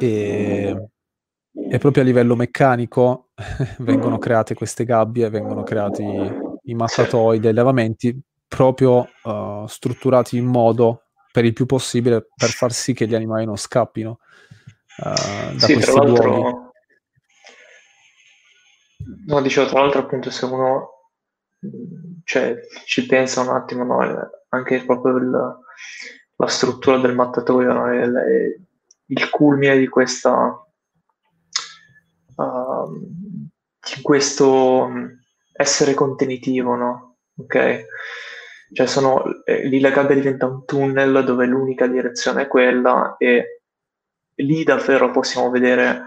e, e proprio a livello meccanico vengono create queste gabbie, vengono creati i mattatoi dei allevamenti proprio uh, strutturati in modo per il più possibile per far sì che gli animali non scappino uh, da sì, questi luoghi. No, dicevo, tra l'altro appunto se uno cioè, ci pensa un attimo, no, anche proprio il, la struttura del mattatoio no, è, è il culmine di questa uh, di questo essere contenitivo, no? Ok? Cioè sono, eh, lì la gabbia diventa un tunnel dove l'unica direzione è quella e lì davvero possiamo vedere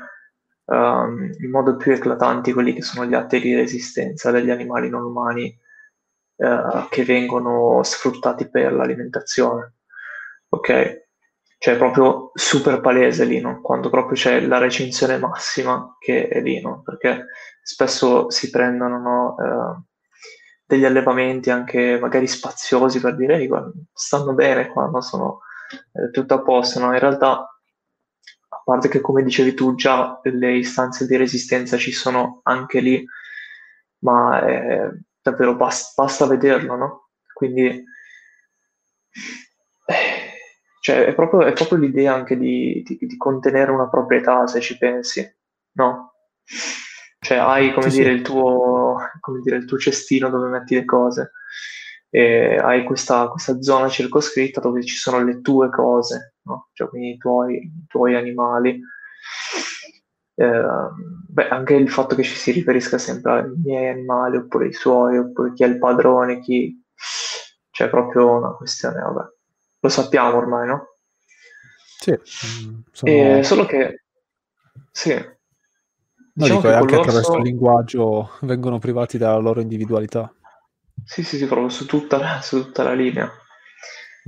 um, in modo più eclatanti quelli che sono gli atti di resistenza degli animali non umani uh, che vengono sfruttati per l'alimentazione. Ok? Cioè, proprio super palese lì, no? Quando proprio c'è la recinzione massima che è lì, no? Perché spesso si prendono, no? Uh, degli allevamenti anche magari spaziosi per dire hey, stanno bene qua, no? sono eh, tutto a posto? In realtà parte che come dicevi tu già le istanze di resistenza ci sono anche lì, ma è, davvero basta, basta vederlo? Quindi cioè, è, proprio, è proprio l'idea anche di, di, di, contenere una proprietà, se ci pensi, no? Cioè hai, come, sì, dire, sì. Il tuo, come dire, il tuo cestino dove metti le cose e hai questa, questa, zona circoscritta dove ci sono le tue cose, no? cioè quindi i tuoi, i tuoi animali. Eh, beh, anche il fatto che ci si riferisca sempre ai miei animali oppure ai suoi, oppure chi è il padrone, chi... c'è proprio una questione, vabbè, lo sappiamo ormai, no? Sì, mm, sono... eh, solo che sì. No, diciamo dico, che anche attraverso il linguaggio vengono privati dalla loro individualità. Sì, sì, sì, proprio su tutta la, su tutta la linea.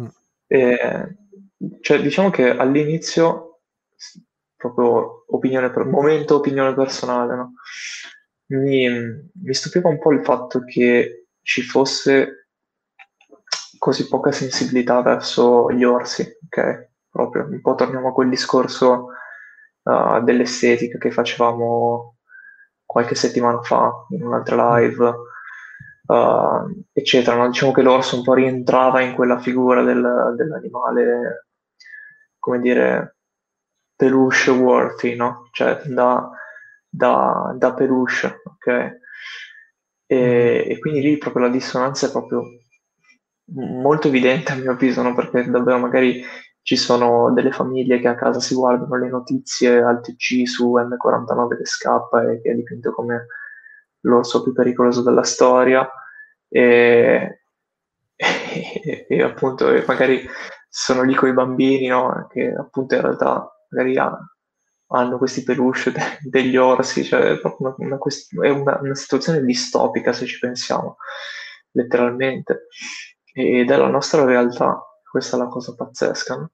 Mm. E, cioè, diciamo che all'inizio, proprio opinione per momento, opinione personale, no? mi, mi stupiva un po' il fatto che ci fosse così poca sensibilità verso gli orsi, ok? Proprio un po' torniamo a quel discorso uh, dell'estetica che facevamo qualche settimana fa in un'altra live uh, eccetera. No? Diciamo che l'orso un po' rientrava in quella figura del, dell'animale, come dire, peluche worthy, no? Cioè da, da, da peluche, ok? E, mm. e, quindi lì proprio la dissonanza è proprio molto evidente a mio avviso, no? Perché davvero magari ci sono delle famiglie che a casa si guardano le notizie al TG su M49 che scappa e che è dipinto come l'orso più pericoloso della storia e, e, e appunto e magari sono lì con i bambini no? che appunto in realtà magari ha, hanno questi peluche de- degli orsi, cioè è proprio una, una, quest- è una, una, situazione distopica se ci pensiamo, letteralmente, ed è la nostra realtà, questa è la cosa pazzesca. No?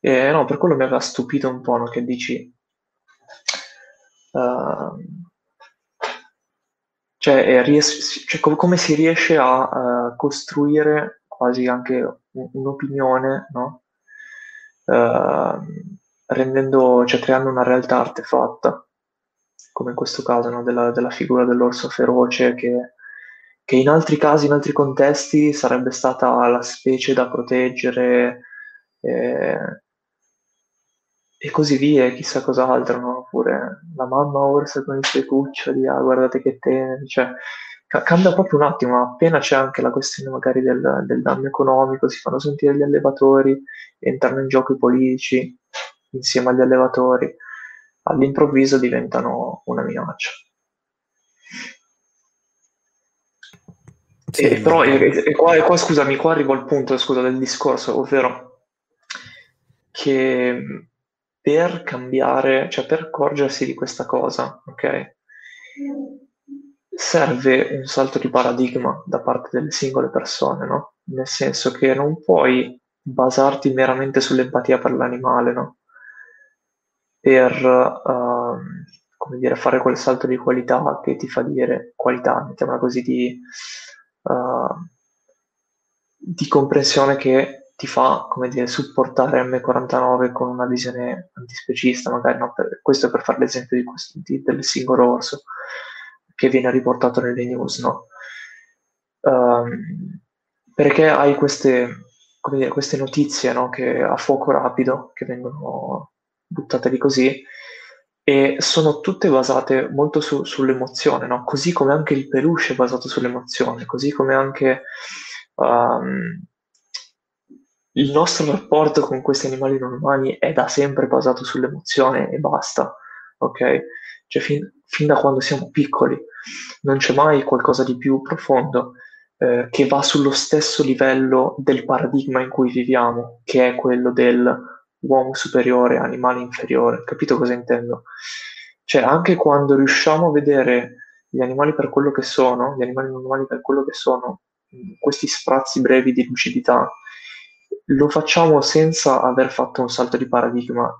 E no, per quello mi aveva stupito un po' no? che dici, uh, cioè, ries- cioè, com- come si riesce a uh, costruire quasi anche un- un'opinione, no? Uh, rendendo, cioè creando una realtà artefatta, come in questo caso no? della, della, figura dell'orso feroce che, che, in altri casi, in altri contesti, sarebbe stata la specie da proteggere eh, e così via, chissà cos'altro, no? Oppure la mamma orsa con i suoi cuccioli, ah, guardate che teneri, cioè ca- cambia proprio un attimo, appena c'è anche la questione magari del, del danno economico, si fanno sentire gli allevatori, entrano in gioco i politici, insieme agli allevatori, all'improvviso diventano una minaccia. Sì, e, però, e, e, qua, e, qua, scusami, qua arrivo al punto scusa, del discorso, ovvero che per cambiare, cioè per accorgersi di questa cosa, ok? Serve un salto di paradigma da parte delle singole persone, no? Nel senso che non puoi basarti meramente sull'empatia per l'animale, no? Per, uh, come dire, fare quel salto di qualità che ti fa dire qualità, mettiamola così, di, uh, di comprensione che ti fa, come dire, supportare M49 con una visione antispecista, magari no, per, questo è per fare l'esempio di questo, di, del singolo orso che viene riportato nelle news, no? Um, perché hai queste, dire, queste notizie no, che a fuoco rapido, che vengono buttate lì così, e sono tutte basate molto su, sull'emozione, no? così come anche il peluche è basato sull'emozione, così come anche um, il nostro rapporto con questi animali non umani è da sempre basato sull'emozione e basta, ok? Cioè fin, fin da quando siamo piccoli non c'è mai qualcosa di più profondo eh, che va sullo stesso livello del paradigma in cui viviamo, che è quello del uomo superiore, animale inferiore. Capito cosa intendo? Cioè, anche quando riusciamo a vedere gli animali per quello che sono, gli animali normali per quello che sono, questi sprazzi brevi di lucidità, lo facciamo senza aver fatto un salto di paradigma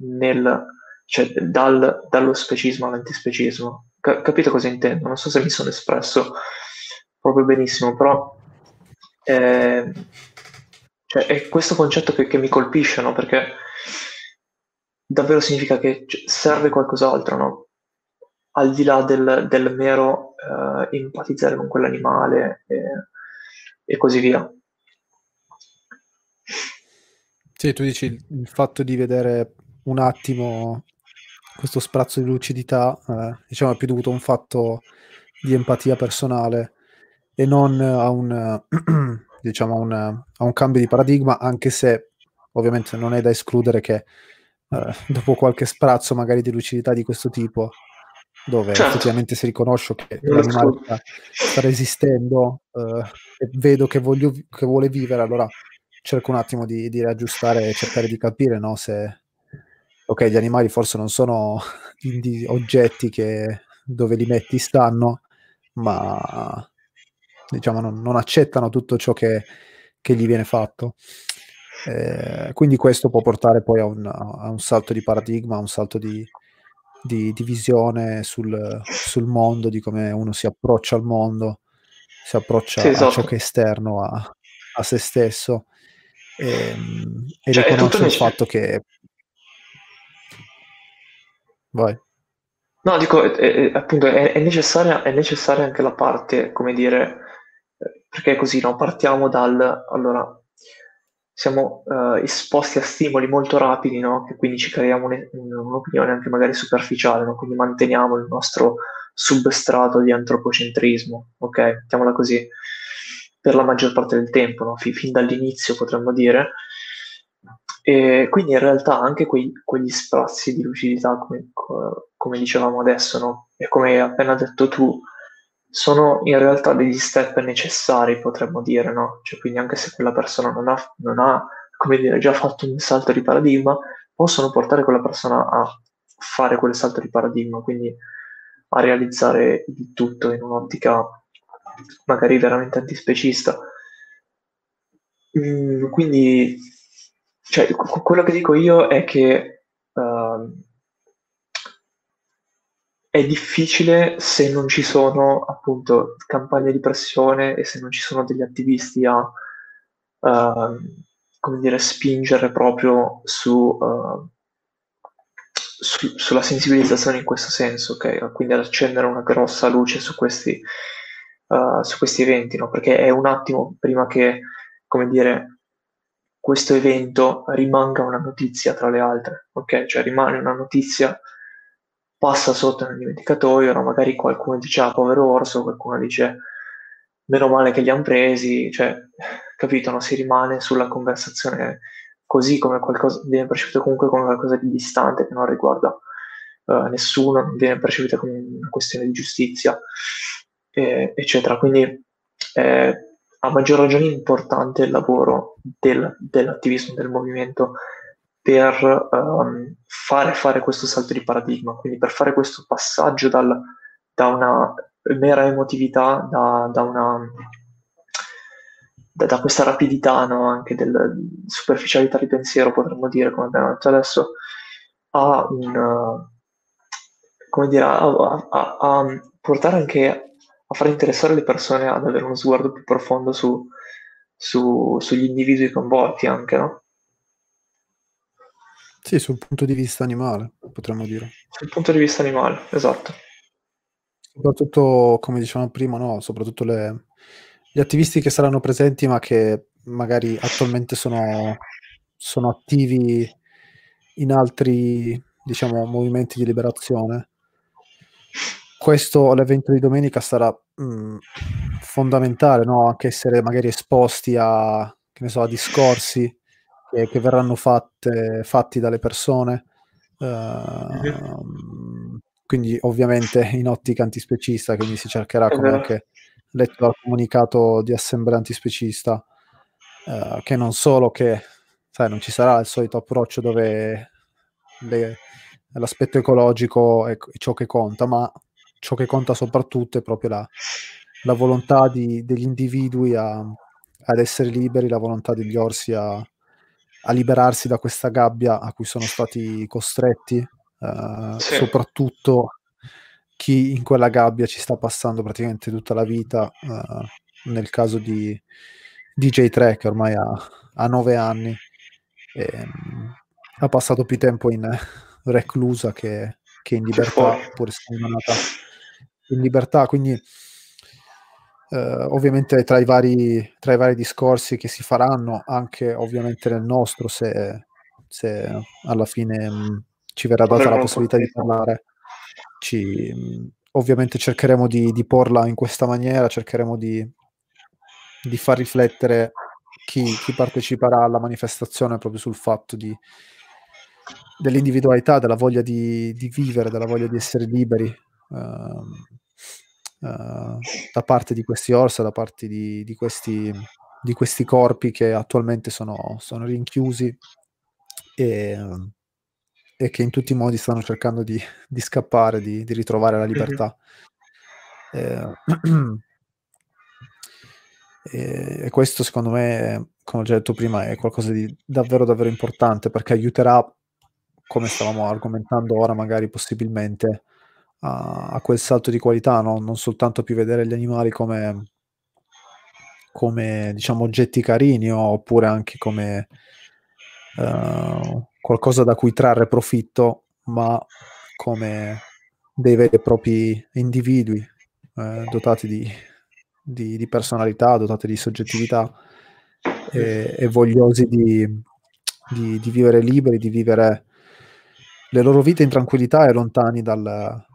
nel, cioè, dal, dallo specismo all'antispecismo. Ca- capito cosa intendo? Non so se mi sono espresso proprio benissimo, però eh, cioè, è questo concetto che, che mi colpisce, no? Perché davvero significa che serve qualcos'altro, no? Al di là del, del mero eh, empatizzare con quell'animale e, e, così via. Sì, tu dici il, il fatto di vedere un attimo questo sprazzo di lucidità, eh, diciamo, è più dovuto a un fatto di empatia personale e non a un diciamo, a un, a un cambio di paradigma, anche se ovviamente non è da escludere che eh, dopo qualche sprazzo magari di lucidità di questo tipo, dove certo. effettivamente si riconosce che l'animale sta, sta resistendo eh, e vedo che, voglio, che vuole vivere, allora cerco un attimo di, di riaggiustare e cercare di capire no, se ok, gli animali forse non sono oggetti che dove li metti stanno, ma diciamo, non, non accettano tutto ciò che, che gli viene fatto. Eh, quindi questo può portare poi a un, a un, salto di paradigma, a un salto di, di, di visione sul, sul, mondo, di come uno si approccia al mondo, si approccia sì, esatto. a ciò che è esterno a, a se stesso e, e cioè, riconosce il fatto che... Vai. No, dico, è, è, appunto, è, è, necessaria, è necessaria anche la parte, come dire, perché così no? partiamo dal... Allora, siamo uh, esposti a stimoli molto rapidi, no? che quindi ci creiamo un, un'opinione anche magari superficiale, no? quindi manteniamo il nostro substrato di antropocentrismo, ok? Mettiamola così, per la maggior parte del tempo, no? fin, fin dall'inizio potremmo dire. E quindi in realtà anche quei, quegli sprazzi di lucidità, come, come dicevamo adesso, e come hai appena detto tu, sono in realtà degli step necessari, potremmo dire, no? Cioè, quindi anche se quella persona non ha, non ha, come dire, già fatto un salto di paradigma, possono portare quella persona a fare quel salto di paradigma, quindi a realizzare il tutto in un'ottica magari veramente antispecista. Mm, quindi, cioè, quello che dico io è che uh, è difficile se non ci sono appunto campagne di pressione e se non ci sono degli attivisti a uh, come dire, spingere proprio su, uh, su, sulla sensibilizzazione in questo senso, ok? Quindi ad accendere una grossa luce su questi, uh, su questi eventi, no? Perché è un attimo prima che, come dire, questo evento rimanga una notizia tra le altre, ok? Cioè rimane una notizia passa sotto nel dimenticatoio, no? magari qualcuno dice ah povero orso, qualcuno dice meno male che li hanno presi, cioè capito, no? si rimane sulla conversazione così come qualcosa, viene percepito comunque come qualcosa di distante che non riguarda uh, nessuno, non viene percepita come una questione di giustizia, eh, eccetera. Quindi eh, a maggior ragione è importante il lavoro del, dell'attivismo, del movimento per um, fare, fare, questo salto di paradigma, quindi per fare questo passaggio dal, da una mera emotività, da, da, una, da, da questa rapidità no? anche della superficialità di pensiero, potremmo dire, come abbiamo detto adesso, a, un, come dire, a, a, a portare anche a far interessare le persone ad avere uno sguardo più profondo su, su, sugli individui coinvolti anche, no? Sì, sul punto di vista animale, potremmo dire. Sul punto di vista animale, esatto. Soprattutto, come dicevamo prima, no? soprattutto le, gli attivisti che saranno presenti ma che magari attualmente sono, sono attivi in altri, diciamo, movimenti di liberazione questo l'evento di domenica sarà mh, mhmm, fondamentale, no? anche essere magari esposti a, so, a discorsi che, che verranno fatte, fatti dalle persone. Uh, quindi ovviamente in ottica antispecista, quindi si cercherà, come anche letto dal comunicato di assemblea antispecista, uh, che non solo che sai, non ci sarà il solito approccio dove le, l'aspetto ecologico è ciò che conta, ma ciò che conta soprattutto è proprio la, la volontà di, degli individui a, ad essere liberi, la volontà degli orsi a, a, liberarsi da questa gabbia a cui sono stati costretti, uh, sì. soprattutto chi in quella gabbia ci sta passando praticamente tutta la vita, uh, nel caso di DJ3 che ormai ha, ha nove anni e, um, ha passato più tempo in reclusa che, che in libertà, pur essendo nata in libertà, quindi eh, ovviamente tra i, vari, tra i, vari, discorsi che si faranno, anche ovviamente nel nostro, se, se alla fine mh, mm, ci verrà data la possibilità di parlare, ci, mh, mm, ovviamente cercheremo di, di, porla in questa maniera, cercheremo di, di far riflettere chi, chi, parteciperà alla manifestazione proprio sul fatto di, dell'individualità, della voglia di, di, vivere, della voglia di essere liberi, uh, uh, da parte di questi orsa, da parte di, di, questi, di questi corpi che attualmente sono, sono rinchiusi e, e, che in tutti i modi stanno cercando di, di scappare, di, ritrovare la libertà. Mm-hmm. E, e, questo secondo me, come ho già detto prima, è qualcosa di davvero davvero importante perché aiuterà, come stavamo argomentando ora, magari possibilmente a, a quel salto di qualità, no? non soltanto più vedere gli animali come, come diciamo oggetti carini oppure anche come uh, qualcosa da cui trarre profitto, ma come dei veri e propri individui eh, dotati di, di, di, personalità, dotati di soggettività e, e vogliosi di, di, di, vivere liberi, di vivere le loro vite in tranquillità e lontani dal,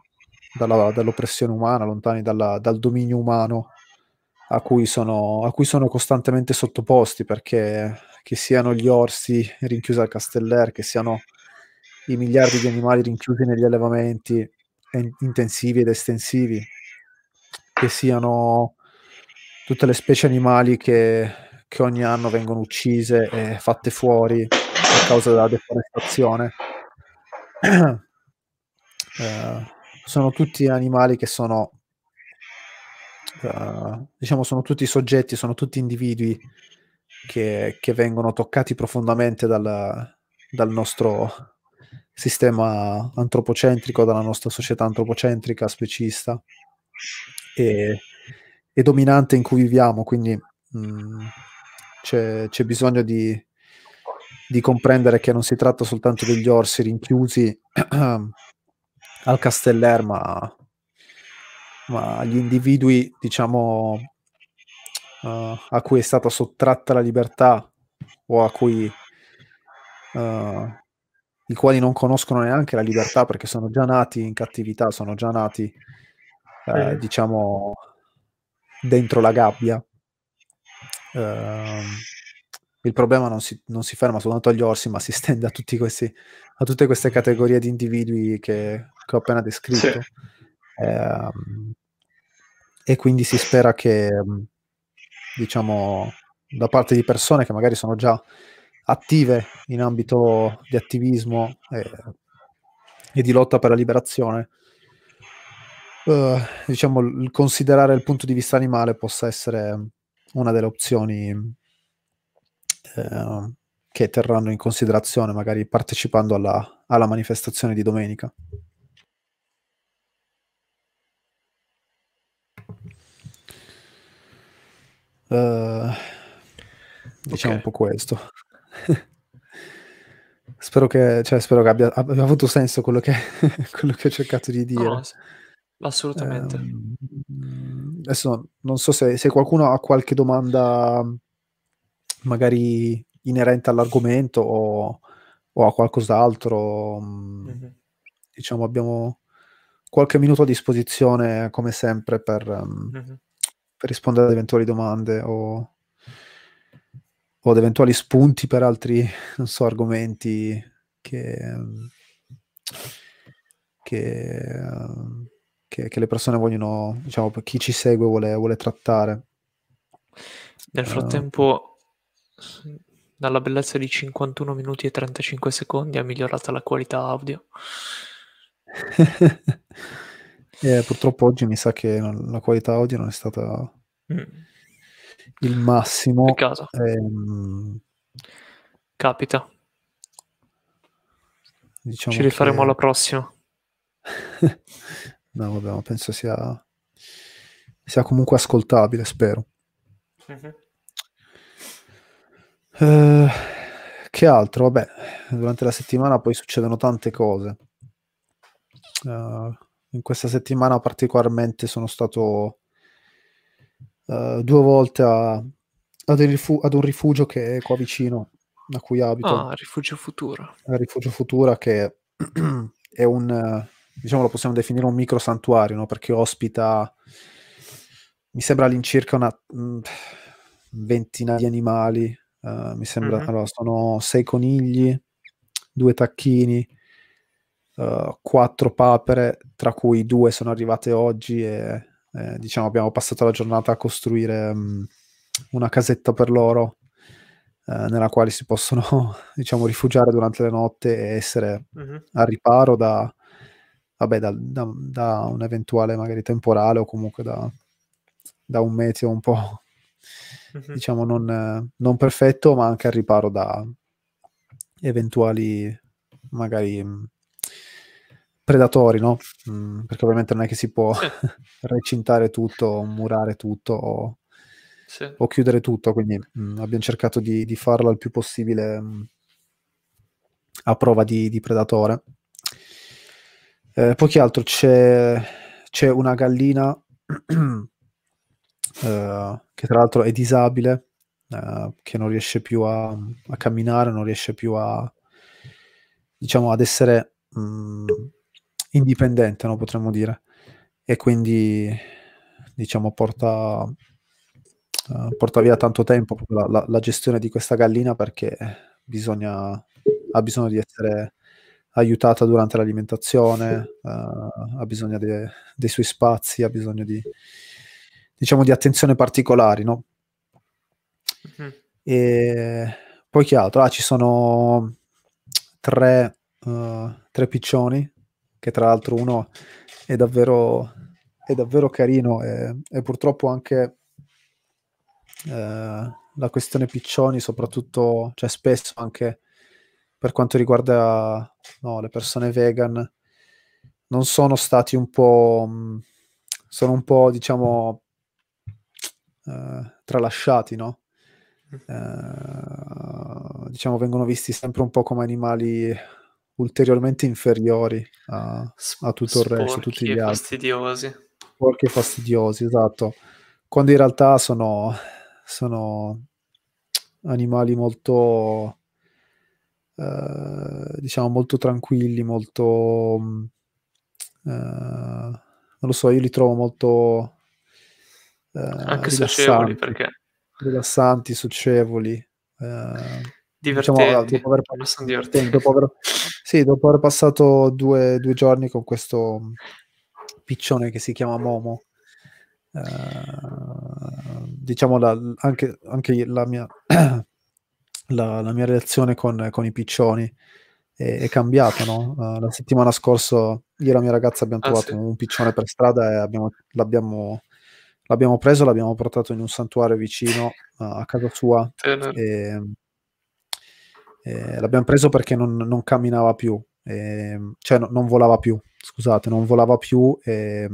dalla, dall'oppressione umana, lontani dalla, dal dominio umano a cui, sono, a cui sono costantemente sottoposti, perché che siano gli orsi rinchiusi al Casteller, che siano i miliardi di animali rinchiusi negli allevamenti intensivi ed estensivi, che siano tutte le specie animali che, che ogni anno vengono uccise e fatte fuori a causa della deforestazione. eh, sono tutti animali che sono, uh, diciamo, sono tutti soggetti, sono tutti individui che, che vengono toccati profondamente dal, dal nostro sistema antropocentrico, dalla nostra società antropocentrica, specista e, e dominante in cui viviamo. Quindi mh, mm, c'è, c'è, bisogno di, di, comprendere che non si tratta soltanto degli orsi rinchiusi al Casteller, ma, ma agli individui, diciamo, uh, a cui è stata sottratta la libertà o a cui uh, i quali non conoscono neanche la libertà perché sono già nati in cattività, sono già nati, eh, diciamo, dentro la gabbia. Uh, il problema non si, non si ferma soltanto agli orsi, ma si estende a, tutti questi, a tutte queste categorie di individui che, che ho appena descritto. Sì. Eh, e quindi si spera che, diciamo, da parte di persone che magari sono già attive in ambito di attivismo e, e di lotta per la liberazione, uh, diciamo, il considerare il punto di vista animale possa essere una delle opzioni uh, che terranno in considerazione, magari partecipando alla, alla manifestazione di domenica. Uh, diciamo okay. un po' questo. spero, che, cioè, spero che abbia, abbia, avuto senso quello che, quello che ho cercato di dire. No, assolutamente. Eh, adesso non so se, se, qualcuno ha qualche domanda magari inerente all'argomento o, o a qualcos'altro. Mm-hmm. Diciamo, abbiamo qualche minuto a disposizione, come sempre, per, mm-hmm. Per rispondere ad eventuali domande o o ad eventuali spunti per altri, non so, argomenti che, che, che, che le persone vogliono, diciamo, chi ci segue vuole, vuole trattare. Nel frattempo, uh, dalla bellezza di 51 minuti e 35 secondi, è migliorata la qualità audio. eh, purtroppo oggi mi sa che la qualità audio non è stata... Mm il massimo. Peccato. Ehm, Capita. Diciamo Ci rifaremo che... alla prossima. no, vabbè, ma penso sia, sia comunque ascoltabile, spero. Mm-hmm. Eh, che altro? Vabbè, durante la settimana poi succedono tante cose. Uh, in questa settimana particolarmente sono stato uh, due volte a, ad, rifu- ad, un rifugio che è qua vicino, a cui abito. Ah, Rifugio Futura. A Rifugio Futura che è un, diciamo lo possiamo definire un micro santuario, no? perché ospita, mi sembra all'incirca una mh, ventina di animali, uh, mi sembra, mm-hmm. allora, sono sei conigli, due tacchini, uh, quattro papere, tra cui due sono arrivate oggi e eh, diciamo abbiamo passato la giornata a costruire um, una casetta per loro eh, nella quale si possono diciamo rifugiare durante le notte e essere uh-huh. a riparo da, vabbè, da, da, da, un eventuale magari temporale o comunque da, da un meteo un po' uh-huh. diciamo non, non, perfetto ma anche a riparo da eventuali magari predatori, no? Mm, perché ovviamente non è che si può sì. recintare tutto, murare tutto o, sì. o chiudere tutto, quindi mm, abbiamo cercato di, di, farlo il più possibile mm, a prova di, di predatore. Eh, poi che altro c'è, c'è una gallina eh, che tra l'altro è disabile, eh, che non riesce più a, a, camminare, non riesce più a diciamo ad essere mh, indipendente, no, potremmo dire, e quindi diciamo porta, uh, porta via tanto tempo la, la, la, gestione di questa gallina perché bisogna, ha bisogno di essere aiutata durante l'alimentazione, uh, ha bisogno de, dei suoi spazi, ha bisogno di, diciamo, di attenzione particolari, no? Mm-hmm. E poi che altro? Ah, ci sono tre, uh, tre piccioni che tra l'altro uno è davvero, è davvero carino e, e purtroppo anche eh, la questione piccioni, soprattutto, cioè spesso anche per quanto riguarda no, le persone vegan, non sono stati un po', sono un po', diciamo, eh, tralasciati, no? Mm. Eh, diciamo, vengono visti sempre un po' come animali ulteriormente inferiori a, a tutto il resto, tutti gli altri. fastidiosi. Sporchi e fastidiosi, esatto. Quando in realtà sono, sono animali molto, eh, diciamo, molto tranquilli, molto... Eh, non lo so, io li trovo molto... Eh, Anche socievoli perché... Rilassanti, socievoli. Eh, Diciamo, dopo aver, dopo aver, sì, dopo aver passato due, due, giorni con questo piccione che si chiama Momo, eh, diciamo la, anche, anche, la, mia, la, la mia relazione con, con, i piccioni è, è cambiata. No? Uh, la settimana scorsa io e la mia ragazza abbiamo ah, trovato sì. un piccione per strada e abbiamo, l'abbiamo, l'abbiamo preso, l'abbiamo portato in un santuario vicino uh, a casa sua. E, eh, l'abbiamo preso perché non, non camminava più, eh, cioè no, non volava più, scusate, non volava più e,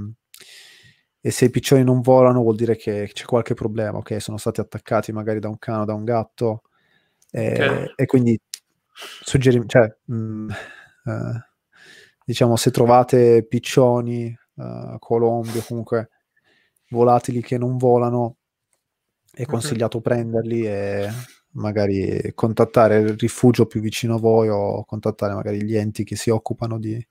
e, se i piccioni non volano vuol dire che c'è qualche problema, ok? Sono stati attaccati magari da un cane da un gatto eh, okay. e quindi suggerimento, cioè, mh, mm, eh, diciamo se trovate piccioni, uh, colombi o comunque volatili che non volano è consigliato mm-hmm. prenderli e magari contattare il rifugio più vicino a voi o contattare magari gli enti che si occupano di,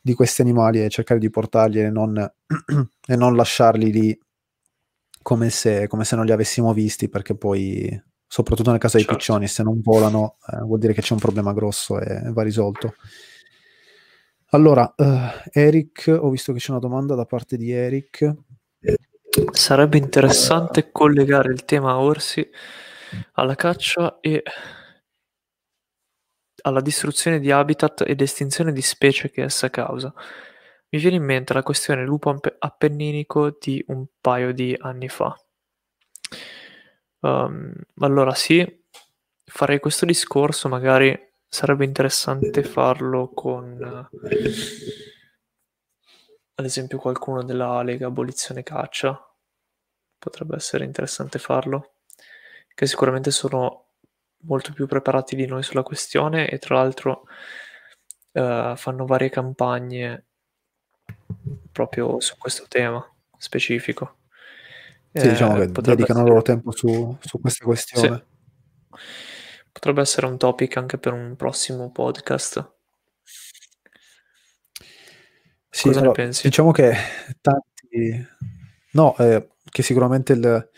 di questi animali e cercare di portarli e non, e non lasciarli lì come se, come se, non li avessimo visti perché poi soprattutto nel caso certo. dei piccioni se non volano eh, vuol dire che c'è un problema grosso e va risolto allora uh, Eric ho visto che c'è una domanda da parte di Eric sarebbe interessante collegare il tema orsi alla caccia e alla distruzione di habitat ed estinzione di specie che essa causa. Mi viene in mente la questione lupo appenninico di un paio di anni fa. Um, allora sì, farei questo discorso, magari sarebbe interessante farlo con ad esempio qualcuno della Lega Abolizione Caccia. Potrebbe essere interessante farlo che sicuramente sono molto più preparati di noi sulla questione e tra l'altro eh, fanno varie campagne proprio su questo tema specifico. Sì, eh, diciamo che dedicano essere... il loro tempo su, su questa questione. Sì. Potrebbe essere un topic anche per un prossimo podcast. Sì, Cosa allora, ne pensi? Diciamo che tanti... No, eh, che sicuramente il,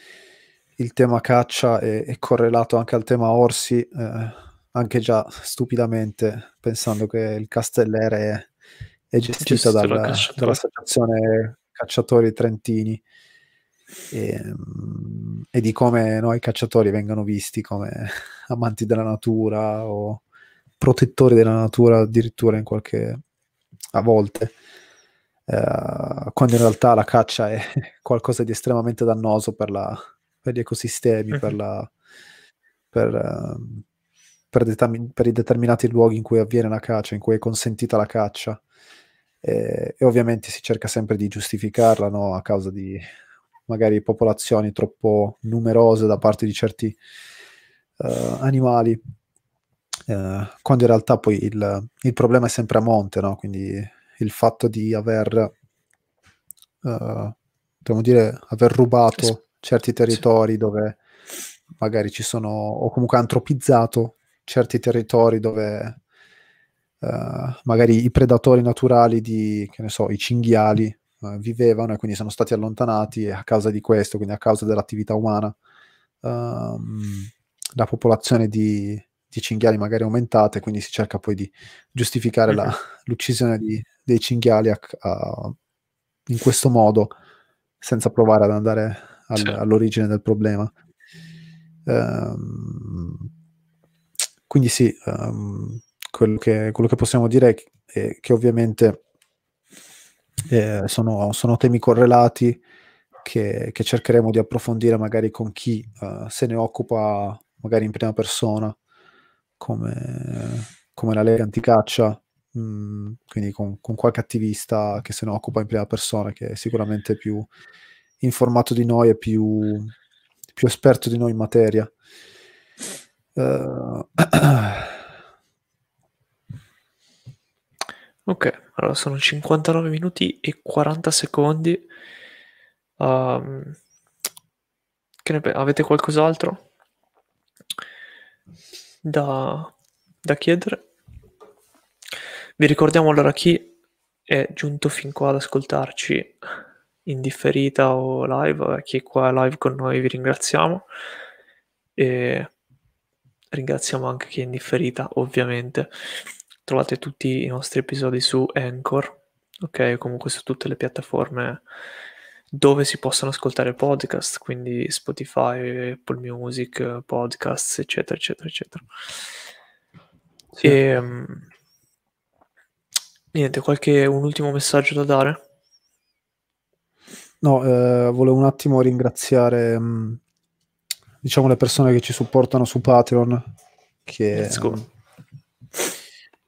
il tema caccia è, è, correlato anche al tema orsi, eh, anche già stupidamente, pensando che il Castellere è, è gestito dal, dall'associazione cacciatori trentini. E, e, di come noi cacciatori vengano visti come amanti della natura o protettori della natura addirittura in qualche a volte. Eh, quando in realtà la caccia è qualcosa di estremamente dannoso per la, per gli ecosistemi, per, la, per, uh, per, determin- per, i determinati luoghi in cui avviene la caccia, in cui è consentita la caccia. E, e ovviamente si cerca sempre di giustificarla no? a causa di magari popolazioni troppo numerose da parte di certi uh, animali, uh, quando in realtà poi il, il, problema è sempre a monte, no? quindi il fatto di aver, uh, dire, aver rubato certi territori sì. dove magari ci sono, o comunque antropizzato certi territori dove uh, magari i predatori naturali di, che ne so, i cinghiali uh, vivevano e quindi sono stati allontanati a causa di questo, quindi a causa dell'attività umana, um, la popolazione di, di cinghiali magari è aumentata e quindi si cerca poi di giustificare la, l'uccisione di, dei cinghiali a, a, in questo modo senza provare ad andare al, sì. all'origine del problema. Um, quindi sì, um, quello, che, quello, che, possiamo dire è che, è che ovviamente eh, sono, sono, temi correlati che, che, cercheremo di approfondire magari con chi uh, se ne occupa magari in prima persona, come, come la Lega Anticaccia, mh, mm, quindi con, con, qualche attivista che se ne occupa in prima persona, che è sicuramente più informato di noi e più, più esperto di noi in materia. Uh... ok, allora sono 59 minuti e 40 secondi. Um, che ne pe- avete qualcos'altro da, da chiedere? Vi ricordiamo allora chi è giunto fin qua ad ascoltarci in differita o live, chi è qua live con noi vi ringraziamo. E ringraziamo anche chi è in differita, ovviamente. Trovate tutti i nostri episodi su Anchor, ok? Comunque su tutte le piattaforme dove si possono ascoltare podcast, quindi Spotify, Apple Music, podcast, eccetera, eccetera, eccetera. Sì. E, um, niente, qualche un ultimo messaggio da dare? No, eh, volevo un attimo ringraziare mh, mm, diciamo le persone che ci supportano su Patreon che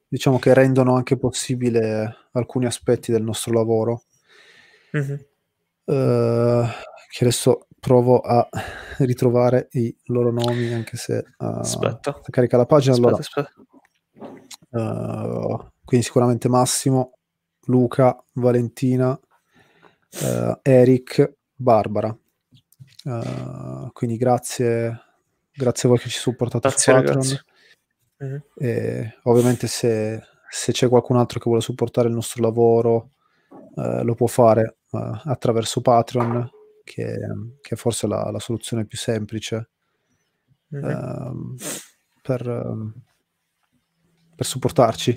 diciamo che rendono anche possibile alcuni aspetti del nostro lavoro. Mm-hmm. Uh, che adesso provo a ritrovare i loro nomi anche se uh, aspetta. carica la pagina aspetta, allora, aspetta. Uh, quindi sicuramente Massimo Luca Valentina uh, Eric Barbara uh, quindi grazie grazie a voi che ci supportate grazie, su Patreon mm-hmm. e ovviamente se, se, c'è qualcun altro che vuole supportare il nostro lavoro lo può fare attraverso Patreon che, che è forse la, la soluzione più semplice mm-hmm. uh, per, uh, per, supportarci.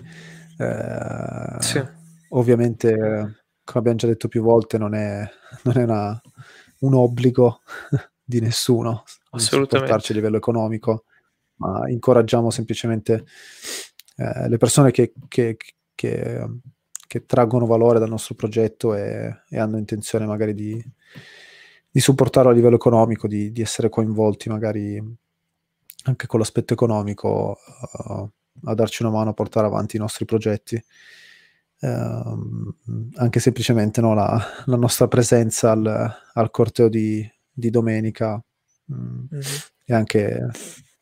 Uh, sì. Ovviamente, come abbiamo già detto più volte, non è, non è una, un obbligo di nessuno supportarci a livello economico, ma incoraggiamo semplicemente eh, le persone che, che, che, che, traggono valore dal nostro progetto e, e hanno intenzione magari di, di supportarlo a livello economico, di, di, essere coinvolti magari anche con l'aspetto economico uh, a darci una mano a portare avanti i nostri progetti. Uh, anche semplicemente no, la, la, nostra presenza al, al corteo di, di domenica mm, mm-hmm. è anche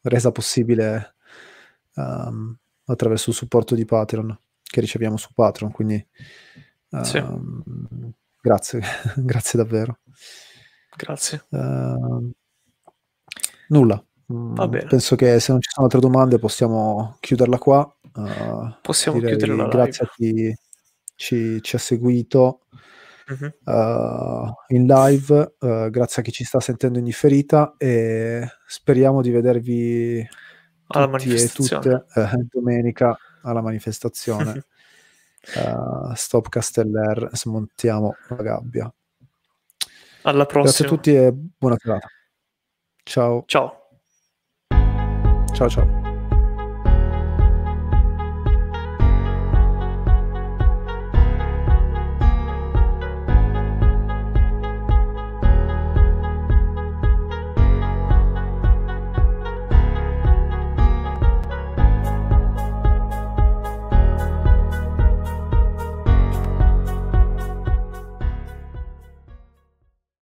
resa possibile um, attraverso il supporto di Patreon che riceviamo su Patreon. Quindi uh, sì. Ehm, grazie, grazie davvero. Grazie. Uh, nulla. Va bene. Penso che se non ci sono altre domande possiamo chiuderla qua. Uh, possiamo chiuderla Grazie a chi ci, ci ha seguito uh-huh. uh, in live, uh, grazie a chi ci sta sentendo in differita e speriamo di vedervi alla manifestazione. tutte eh, domenica alla manifestazione. Uh, Stop Casteller, smontiamo la gabbia. Alla prossima. Grazie a tutti e buona serata. Ciao. Ciao. Ciao ciao.